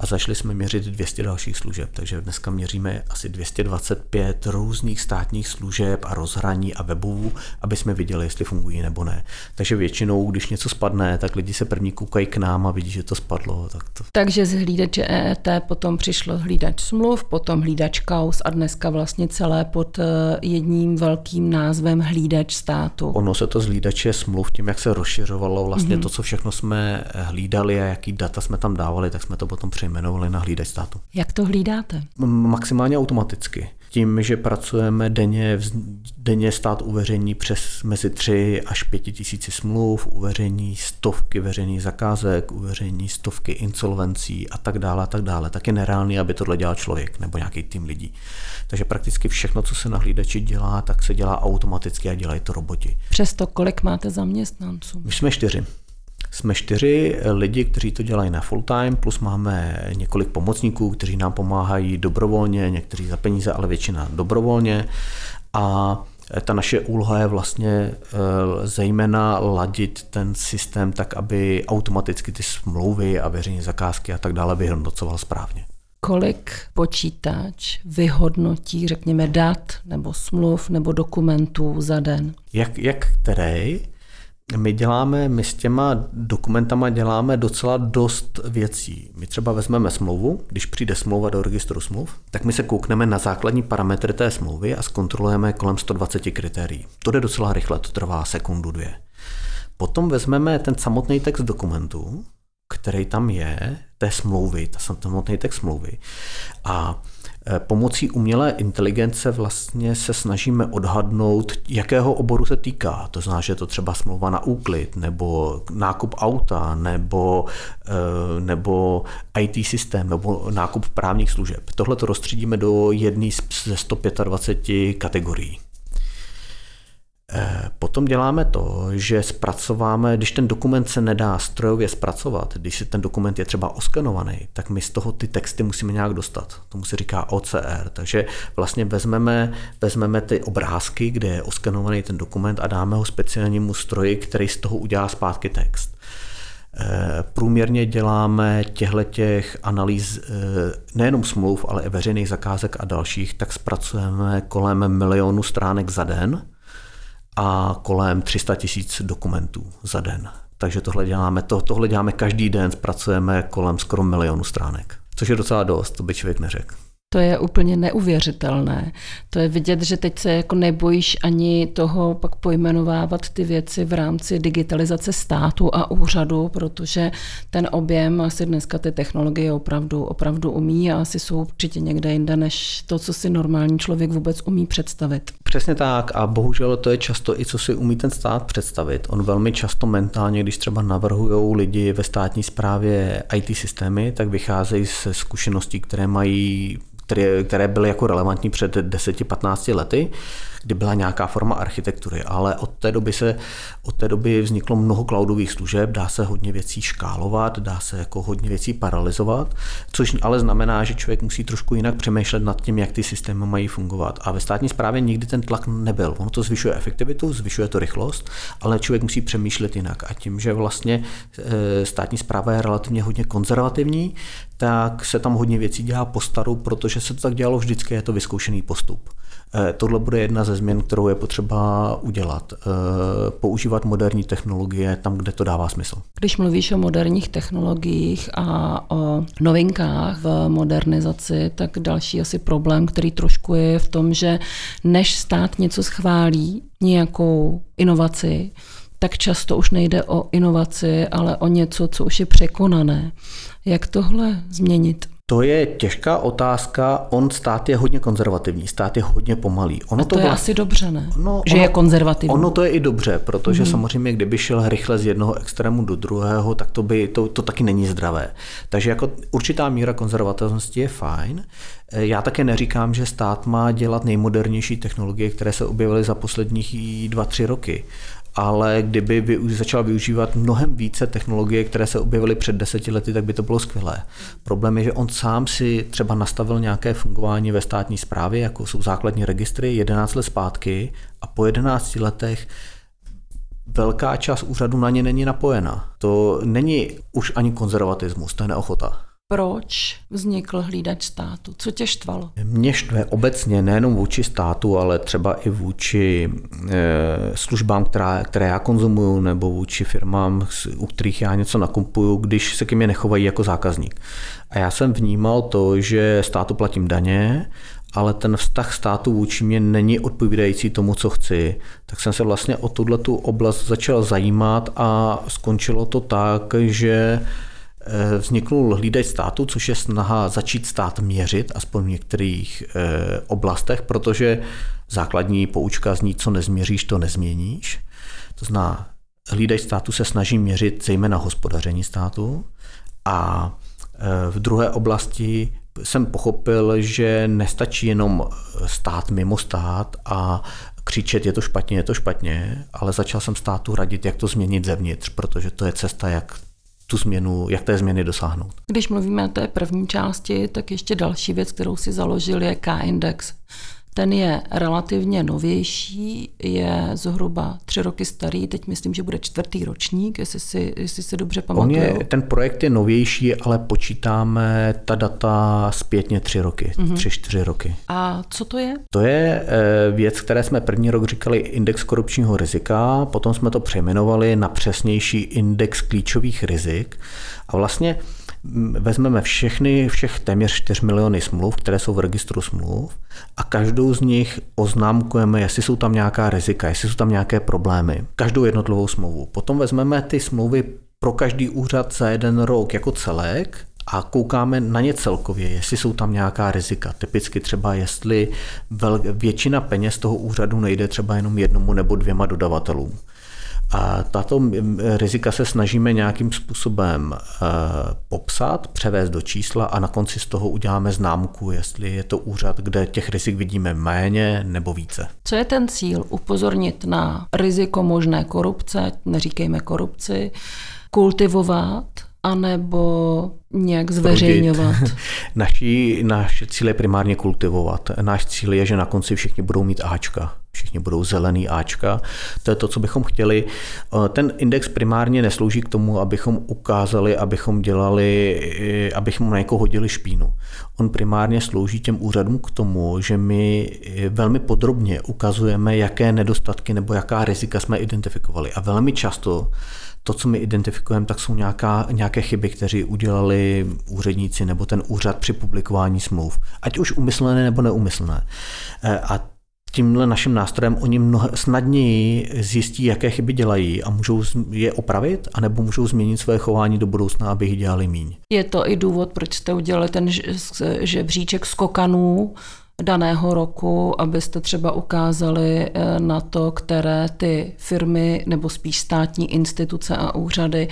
a zašli jsme měřit 200 dalších služeb, takže dneska měříme asi 225 různých státních služeb a rozhraní a webů, aby jsme viděli, jestli fungují nebo ne. Takže většinou, když něco spadne, tak lidi se první koukají k nám a vidí, že to spadlo. Tak to...
Takže z hlídače EET potom přišlo hlídač smluv, potom hlídač kaus a dneska vlastně celé pod eh, jedním velkým názvem hlídač státu.
Ono se to z hlídače smluv, tím jak se rozšiřovalo vlastně mm-hmm. to, co všechno jsme hlídali a jaký data jsme tam dávali, tak jsme to potom přejmenovali na hlídač státu.
Jak to hlídáte?
Maximálně automaticky. Tím, že pracujeme denně, denně stát uveřejní přes mezi 3 až 5 tisíci smluv, uveřejní stovky veřejných zakázek, uveřejní stovky insolvencí a tak dále a tak dále. Tak je nereálný, aby tohle dělal člověk nebo nějaký tým lidí. Takže prakticky všechno, co se na hlídači dělá, tak se dělá automaticky a dělají to roboti.
Přesto kolik máte zaměstnanců?
My jsme čtyři. Jsme čtyři lidi, kteří to dělají na full time, plus máme několik pomocníků, kteří nám pomáhají dobrovolně, někteří za peníze, ale většina dobrovolně. A ta naše úloha je vlastně eh, zejména ladit ten systém tak, aby automaticky ty smlouvy a veřejné zakázky a tak dále vyhodnocoval správně.
Kolik počítač vyhodnotí, řekněme, dat nebo smluv nebo dokumentů za den?
Jak, jak který? My děláme, my s těma dokumentama děláme docela dost věcí. My třeba vezmeme smlouvu, když přijde smlouva do registru smluv, tak my se koukneme na základní parametry té smlouvy a zkontrolujeme kolem 120 kritérií. To jde docela rychle, to trvá sekundu, dvě. Potom vezmeme ten samotný text dokumentu, který tam je, té smlouvy, ta samotný text smlouvy a pomocí umělé inteligence vlastně se snažíme odhadnout, jakého oboru se týká. To znamená, že je to třeba smlouva na úklid, nebo nákup auta, nebo, eh, nebo IT systém, nebo nákup právních služeb. Tohle to rozstřídíme do jedné ze 125 kategorií. Potom děláme to, že zpracováme, když ten dokument se nedá strojově zpracovat, když si ten dokument je třeba oskenovaný, tak my z toho ty texty musíme nějak dostat. Tomu se říká OCR. Takže vlastně vezmeme, vezmeme ty obrázky, kde je oskenovaný ten dokument a dáme ho speciálnímu stroji, který z toho udělá zpátky text. Eh, průměrně děláme těchto těch analýz eh, nejenom smluv, ale i veřejných zakázek a dalších, tak zpracujeme kolem milionu stránek za den a kolem 300 tisíc dokumentů za den. Takže tohle děláme, to, tohle děláme každý den, zpracujeme kolem skoro milionu stránek, což je docela dost, to by člověk neřekl.
To je úplně neuvěřitelné. To je vidět, že teď se jako nebojíš ani toho pak pojmenovávat ty věci v rámci digitalizace státu a úřadu, protože ten objem asi dneska ty technologie opravdu, opravdu umí a asi jsou určitě někde jinde, než to, co si normální člověk vůbec umí představit.
Přesně tak a bohužel to je často i co si umí ten stát představit. On velmi často mentálně, když třeba navrhují lidi ve státní správě IT systémy, tak vycházejí ze zkušeností, které mají které, byly jako relevantní před 10-15 lety, kdy byla nějaká forma architektury, ale od té doby se od té doby vzniklo mnoho cloudových služeb, dá se hodně věcí škálovat, dá se jako hodně věcí paralizovat, což ale znamená, že člověk musí trošku jinak přemýšlet nad tím, jak ty systémy mají fungovat. A ve státní správě nikdy ten tlak nebyl. Ono to zvyšuje efektivitu, zvyšuje to rychlost, ale člověk musí přemýšlet jinak. A tím, že vlastně e, státní zpráva je relativně hodně konzervativní, tak se tam hodně věcí dělá po staru, protože se to tak dělalo vždycky, je to vyzkoušený postup. Eh, tohle bude jedna ze změn, kterou je potřeba udělat. Eh, používat moderní technologie tam, kde to dává smysl.
Když mluvíš o moderních technologiích a o novinkách v modernizaci, tak další asi problém, který trošku je v tom, že než stát něco schválí, nějakou inovaci, tak často už nejde o inovaci, ale o něco, co už je překonané. Jak tohle změnit?
To je těžká otázka. On stát je hodně konzervativní, stát je hodně pomalý.
Ono A to, to je vla... asi dobře, ne?
No,
že ono, je konzervativní.
Ono to je i dobře, protože mm-hmm. samozřejmě, kdyby šel rychle z jednoho extrému do druhého, tak to, by, to, to taky není zdravé. Takže jako určitá míra konzervativnosti je fajn. Já také neříkám, že stát má dělat nejmodernější technologie, které se objevily za posledních dva, tři roky ale kdyby vy, začal využívat mnohem více technologie, které se objevily před deseti lety, tak by to bylo skvělé. Problém je, že on sám si třeba nastavil nějaké fungování ve státní správě, jako jsou základní registry, 11 let zpátky a po 11 letech velká část úřadu na ně není napojena. To není už ani konzervatismus, to je neochota.
Proč vznikl hlídač státu? Co tě štvalo?
Mě štve obecně nejenom vůči státu, ale třeba i vůči e, službám, která, které já konzumuju, nebo vůči firmám, u kterých já něco nakupuju, když se ke mně nechovají jako zákazník. A já jsem vnímal to, že státu platím daně, ale ten vztah státu vůči mě není odpovídající tomu, co chci, tak jsem se vlastně o tuhle tu oblast začal zajímat a skončilo to tak, že Eh, vzniknul hlídač státu, což je snaha začít stát měřit, aspoň v některých eh, oblastech, protože základní poučka zní, co nezměříš, to nezměníš. To znamená, hlídač státu se snaží měřit zejména hospodaření státu a eh, v druhé oblasti jsem pochopil, že nestačí jenom stát mimo stát a křičet, je to špatně, je to špatně, ale začal jsem státu radit, jak to změnit zevnitř, protože to je cesta, jak tu změnu, jak té změny dosáhnout.
Když mluvíme o té první části, tak ještě další věc, kterou si založil, je K-index. Ten je relativně novější, je zhruba tři roky starý, teď myslím, že bude čtvrtý ročník, jestli si, jestli si dobře pamatuju.
On je, ten projekt je novější, ale počítáme ta data zpětně tři roky, mm-hmm. tři, čtyři roky.
A co to je?
To je eh, věc, které jsme první rok říkali index korupčního rizika, potom jsme to přejmenovali na přesnější index klíčových rizik a vlastně vezmeme všechny, všech téměř 4 miliony smluv, které jsou v registru smluv a každou z nich oznámkujeme, jestli jsou tam nějaká rizika, jestli jsou tam nějaké problémy. Každou jednotlivou smlouvu. Potom vezmeme ty smlouvy pro každý úřad za jeden rok jako celek a koukáme na ně celkově, jestli jsou tam nějaká rizika. Typicky třeba, jestli většina peněz toho úřadu nejde třeba jenom jednomu nebo dvěma dodavatelům. A tato rizika se snažíme nějakým způsobem eh, popsat, převést do čísla a na konci z toho uděláme známku, jestli je to úřad, kde těch rizik vidíme méně nebo více.
Co je ten cíl? Upozornit na riziko možné korupce, neříkejme korupci, kultivovat anebo nějak zveřejňovat? [laughs]
Naší, náš cíl je primárně kultivovat. Náš cíl je, že na konci všichni budou mít Ačka. Všichni budou zelený Ačka. To je to, co bychom chtěli. Ten index primárně neslouží k tomu, abychom ukázali, abychom dělali, abychom na někoho hodili špínu. On primárně slouží těm úřadům k tomu, že my velmi podrobně ukazujeme, jaké nedostatky nebo jaká rizika jsme identifikovali. A velmi často to, co my identifikujeme, tak jsou nějaká, nějaké chyby, které udělali úředníci nebo ten úřad při publikování smluv, ať už umyslné nebo neumyslné. A tímhle naším nástrojem oni mnoho snadněji zjistí, jaké chyby dělají a můžou je opravit, anebo můžou změnit své chování do budoucna, aby jich dělali míň.
Je to i důvod, proč jste udělali ten žebříček skokanů, daného roku, abyste třeba ukázali eh, na to, které ty firmy nebo spíš státní instituce a úřady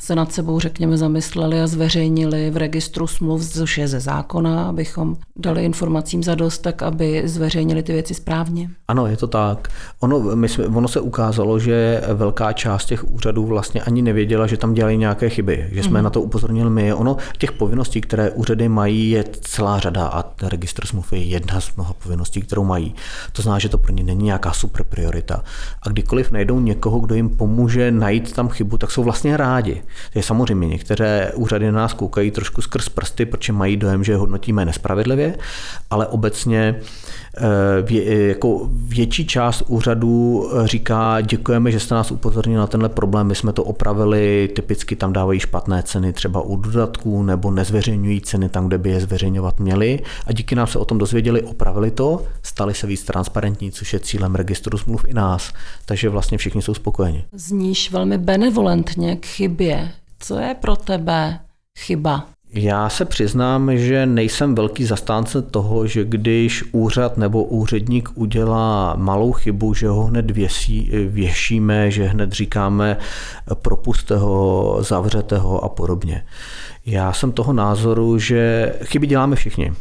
se nad sebou, řekněme, zamysleli a zveřejnili v registru smluv, což je ze zákona, abychom dali informacím za dost, tak aby zveřejnili ty věci správně.
Ano, je to tak. Ono, my jsme, ono se ukázalo, že velká část těch úřadů vlastně ani nevěděla, že tam dělají nějaké chyby, že jsme mm-hmm. na to upozornili my. Ono, těch povinností, které úřady mají, je celá řada a registr smluv je jedna z mnoha povinností, kterou mají. To znamená, že to pro ně není nějaká super priorita. A kdykoliv najdou někoho, kdo jim pomůže najít tam chybu, tak jsou vlastně rádi. Je samozřejmě některé úřady na nás koukají trošku skrz prsty, protože mají dojem, že je hodnotíme nespravedlivě, ale obecně vě, jako větší část úřadů eh, říká, děkujeme, že jste nás upozornil na tenhle problém, my jsme to opravili, typicky tam dávají špatné ceny třeba u dodatků nebo nezveřejňují ceny tam, kde by je zveřejňovat měli a díky nám se o tom dozvěděli, opravili to, stali se víc transparentní, což je cílem registru smluv i nás, takže vlastně všichni jsou spokojeni.
Zníš velmi benevolentně k chybě. Co je pro tebe chyba?
Já se přiznám, že nejsem velký zastánce toho, že když úřad nebo úředník udělá malou chybu, že ho hned věsí, věšíme, že hned říkáme propuste ho, zavřete ho a podobně. Já jsem toho názoru, že chyby děláme všichni.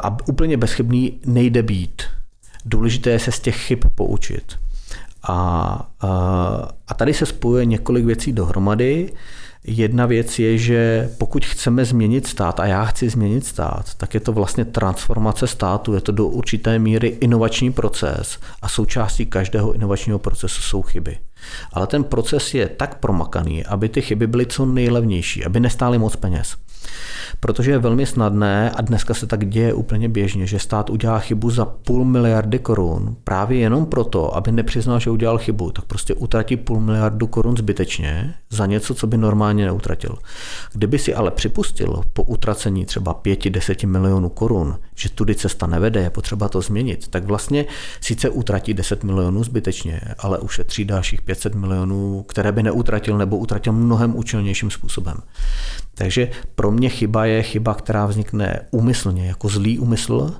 A úplně bezchybný nejde být. Důležité je se z těch chyb poučit. A, a tady se spojuje několik věcí dohromady. Jedna věc je, že pokud chceme změnit stát, a já chci změnit stát, tak je to vlastně transformace státu, je to do určité míry inovační proces a součástí každého inovačního procesu jsou chyby. Ale ten proces je tak promakaný, aby ty chyby byly co nejlevnější, aby nestály moc peněz. Protože je velmi snadné, a dneska se tak děje úplně běžně, že stát udělá chybu za půl miliardy korun právě jenom proto, aby nepřiznal, že udělal chybu, tak prostě utratí půl miliardu korun zbytečně za něco, co by normálně neutratil. Kdyby si ale připustil po utracení třeba 5-10 milionů korun, že tudy cesta nevede, je potřeba to změnit, tak vlastně sice utratí 10 milionů zbytečně, ale ušetří dalších 500 milionů, které by neutratil nebo utratil mnohem účelnějším způsobem. Takže pro mě chyba je chyba, která vznikne úmyslně, jako zlý úmysl,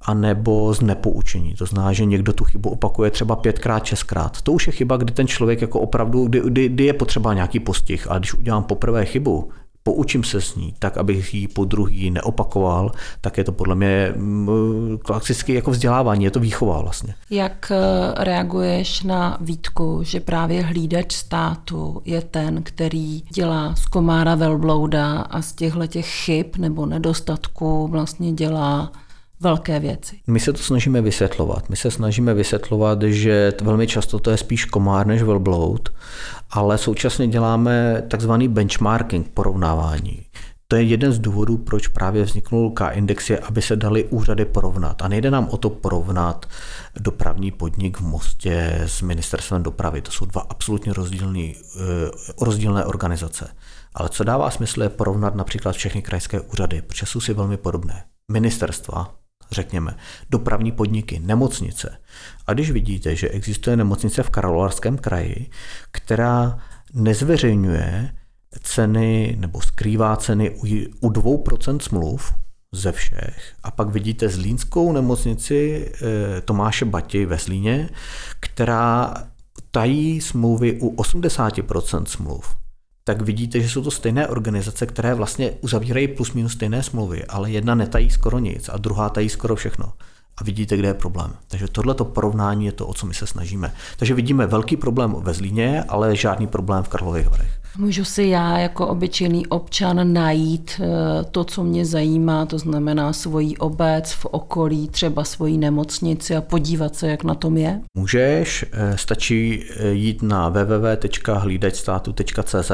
anebo z nepoučení. To znamená, že někdo tu chybu opakuje třeba pětkrát, šestkrát. To už je chyba, kdy ten člověk jako opravdu, kdy, kdy, kdy je potřeba nějaký postih. A když udělám poprvé chybu, poučím se s ní, tak abych ji po druhý neopakoval, tak je to podle mě mm, klasicky jako vzdělávání, je to výchova vlastně.
Jak eh, reaguješ na výtku, že právě hlídač státu je ten, který dělá z komára velblouda a z těchto těch chyb nebo nedostatků vlastně dělá velké věci.
My se to snažíme vysvětlovat. My se snažíme vysvětlovat, že velmi často to je spíš komár než velbloud, ale současně děláme takzvaný benchmarking, porovnávání. To je jeden z důvodů, proč právě vzniknul K-index, je, aby se dali úřady porovnat. A nejde nám o to porovnat dopravní podnik v Mostě s ministerstvem dopravy. To jsou dva absolutně rozdílný, eh, rozdílné organizace. Ale co dává smysl je porovnat například všechny krajské úřady, protože jsou si velmi podobné. Ministerstva, řekněme, dopravní podniky, nemocnice. A když vidíte, že existuje nemocnice v Karlovarském kraji, která nezveřejňuje ceny nebo skrývá ceny u 2% smluv ze všech. A pak vidíte Zlínskou nemocnici eh, Tomáše Bati ve Zlíně, která tají smlouvy u 80% smluv tak vidíte, že jsou to stejné organizace, které vlastně uzavírají plus minus stejné smlouvy, ale jedna netají skoro nic a druhá tají skoro všechno. A vidíte, kde je problém. Takže tohleto porovnání je to, o co my se snažíme. Takže vidíme velký problém ve Zlíně, ale žádný problém v Karlových Horech.
Můžu si já jako obyčejný občan najít eh, to, co mě zajímá, to znamená svoji obec v okolí, třeba svoji nemocnici a podívat se, jak na tom je?
Můžeš, eh, stačí eh, jít na www.hlídačstátu.cz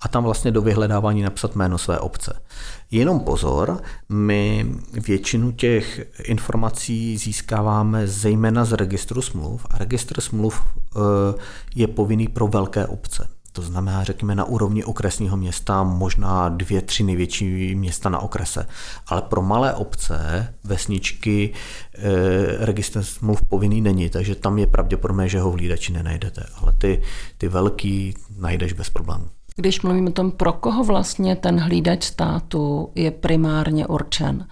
a tam vlastně do vyhledávání napsat jméno své obce. Jenom pozor, my většinu těch informací získáváme zejména z registru smluv a registr smluv je povinný pro velké obce. To znamená, řekněme, na úrovni okresního města, možná dvě, tři největší města na okrese. Ale pro malé obce, vesničky, e, registr smluv povinný není, takže tam je pravděpodobné, že ho v hlídači nenajdete. Ale ty, ty velký najdeš bez problémů.
Když mluvím o tom, pro koho vlastně ten hlídač státu je primárně určen,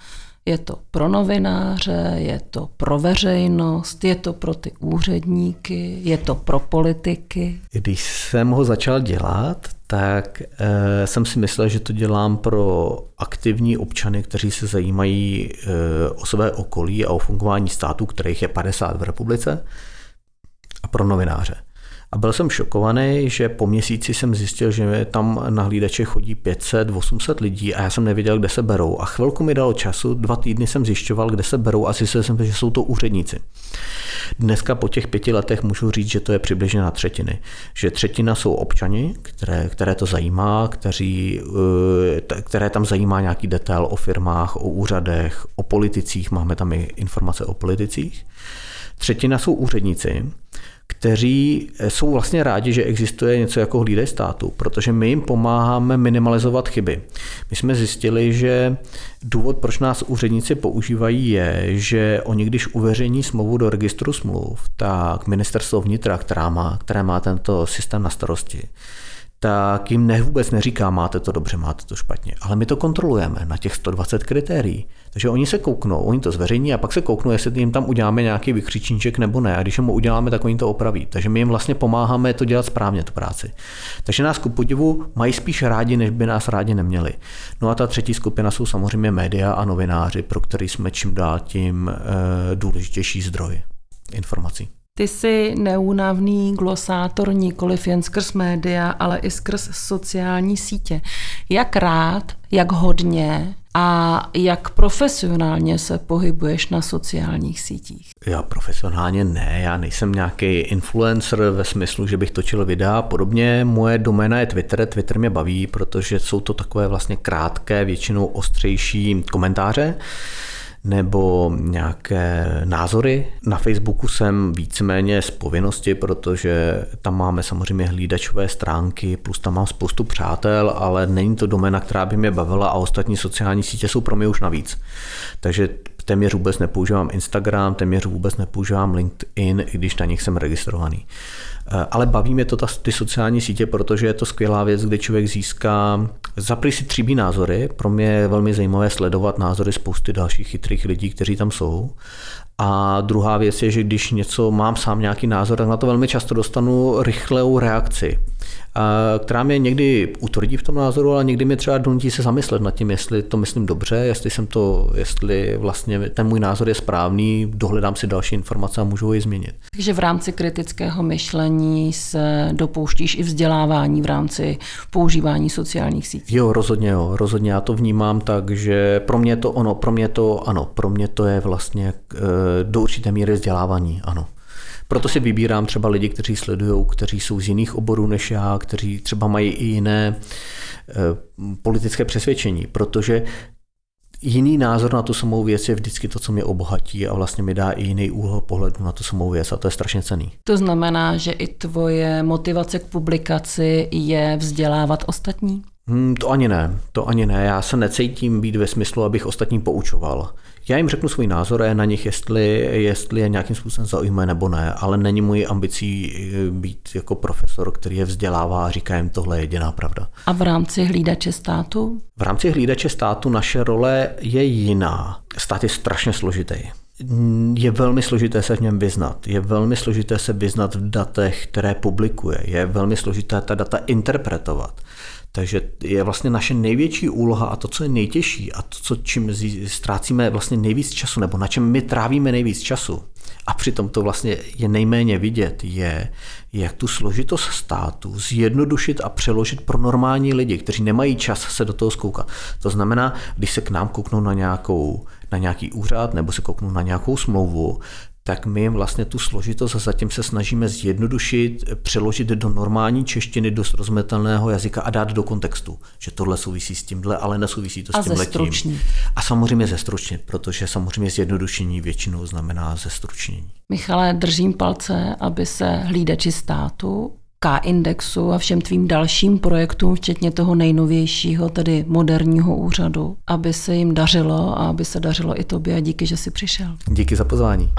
Je to pro novináře, je to pro veřejnost, je to pro ty úředníky, je to pro politiky.
Když jsem ho začal dělat, tak e, jsem si myslel, že to dělám pro aktivní občany, kteří se zajímají e, o své okolí a o fungování států, kterých je 50 v republice, a pro novináře. A byl jsem šokovaný, že po měsíci jsem zjistil, že tam na hlídače chodí 500, 800 lidí a já jsem nevěděl, kde se berou. A chvilku mi dalo času, dva týdny jsem zjišťoval, kde se berou a zjistil jsem, že jsou to úředníci. Dneska po těch pěti letech můžu říct, že to je přibližně na třetiny. Že třetina jsou občani, které, které to zajímá, kteří, eh, které tam zajímá nějaký detail o firmách, o úřadech, o politicích, máme tam i informace o politicích. Třetina jsou úředníci, kteří eh, jsou vlastně rádi, že existuje něco jako hlídej státu, protože my jim pomáháme minimalizovat chyby. My jsme zjistili, že důvod, proč nás úředníci používají, je, že oni, když uveřejní smlouvu do registru smluv, tak ministerstvo vnitra, která má, které má tento systém na starosti, tak jim ne, vůbec neříká, máte to dobře, máte to špatně. Ale my to kontrolujeme na těch 120 kritérií. Takže oni se kouknou, oni to zveřejní a pak se kouknou, jestli jim tam uděláme nějaký vykřičníček nebo ne. A když mu uděláme, tak oni to opraví. Takže my jim vlastně pomáháme to dělat správně, tu práci. Takže nás ku podivu mají spíš rádi, než by nás rádi neměli. No a ta třetí skupina jsou samozřejmě média a novináři, pro který jsme čím dál tím e, důležitější zdroj informací.
Ty jsi neúnavný glosátor nikoliv jen skrz média, ale i skrz sociální sítě. Jak rád, jak hodně a jak profesionálně se pohybuješ na sociálních sítích?
Já profesionálně ne, já nejsem nějaký influencer ve smyslu, že bych točil videa podobně. Moje doména je Twitter, Twitter mě baví, protože jsou to takové vlastně krátké, většinou ostřejší komentáře nebo nějaké názory. Na Facebooku jsem víceméně z povinnosti, protože tam máme samozřejmě hlídačové stránky, plus tam mám spoustu přátel, ale není to domena, která by mě bavila a ostatní sociální sítě jsou pro mě už navíc. Takže téměř vůbec nepoužívám Instagram, téměř vůbec nepoužívám LinkedIn, i když na nich jsem registrovaný. Eh, ale baví mě to ta, ty sociální sítě, protože je to skvělá věc, kde člověk získá zaprý si tříbí názory. Pro mě je velmi zajímavé sledovat názory spousty dalších chytrých lidí, kteří tam jsou. A druhá věc je, že když něco mám sám nějaký názor, tak na to velmi často dostanu rychlou reakci která mě někdy utvrdí v tom názoru, ale někdy mě třeba donutí se zamyslet nad tím, jestli to myslím dobře, jestli jsem to, jestli vlastně ten můj názor je správný, dohledám si další informace a můžu ho i změnit.
Takže v rámci kritického myšlení se dopouštíš i vzdělávání v rámci používání sociálních sítí.
Jo, rozhodně jo, rozhodně já to vnímám tak, že pro mě to ono, pro mě to ano, pro mě to je vlastně eh, do určité míry vzdělávání, ano. Proto si vybírám třeba lidi, kteří sledují, kteří jsou z jiných oborů než já, kteří třeba mají i jiné eh, politické přesvědčení, protože jiný názor na tu samou věc je vždycky to, co mě obohatí a vlastně mi dá i jiný úhel pohledu na tu samou věc a to je strašně cený.
To znamená, že i tvoje motivace k publikaci je vzdělávat ostatní?
Hmm, to ani ne, to ani ne. Já se necítím být ve smyslu, abych ostatní poučoval. Já jim řeknu svůj názor a je na nich, jestli, jestli je nějakým způsobem zaujme nebo ne, ale není můj ambicí eh, být jako profesor, který je vzdělává a říká jim tohle je jediná pravda.
A v rámci hlídače státu?
V rámci hlídače státu naše role je jiná. Stát je strašně složitý je velmi složité se v něm vyznat. Je velmi složité se vyznat v datech, které publikuje. Je velmi složité ta data interpretovat. Takže je vlastně naše největší úloha a to, co je nejtěžší a to, co, čím ztrácíme vlastně nejvíc času, nebo na čem my trávíme nejvíc času, a přitom to vlastně je nejméně vidět, je, jak tu složitost státu zjednodušit a přeložit pro normální lidi, kteří nemají čas se do toho zkoukat. To znamená, když se k nám kouknou na, nějakou, na nějaký úřad nebo se kouknou na nějakou smlouvu, tak my vlastně tu složitost a zatím se snažíme zjednodušit, přeložit do normální češtiny, do srozumitelného jazyka a dát do kontextu, že tohle souvisí s tímhle, ale nesouvisí to
a
s tím
tím.
A samozřejmě zestručnit, protože samozřejmě zjednodušení většinou znamená zestručnění.
Michale, držím palce, aby se hlídači státu K-indexu a všem tvým dalším projektům, včetně toho nejnovějšího, tedy moderního úřadu, aby se jim dařilo a aby se dařilo i tobě a díky, že jsi přišel.
Díky za pozvání.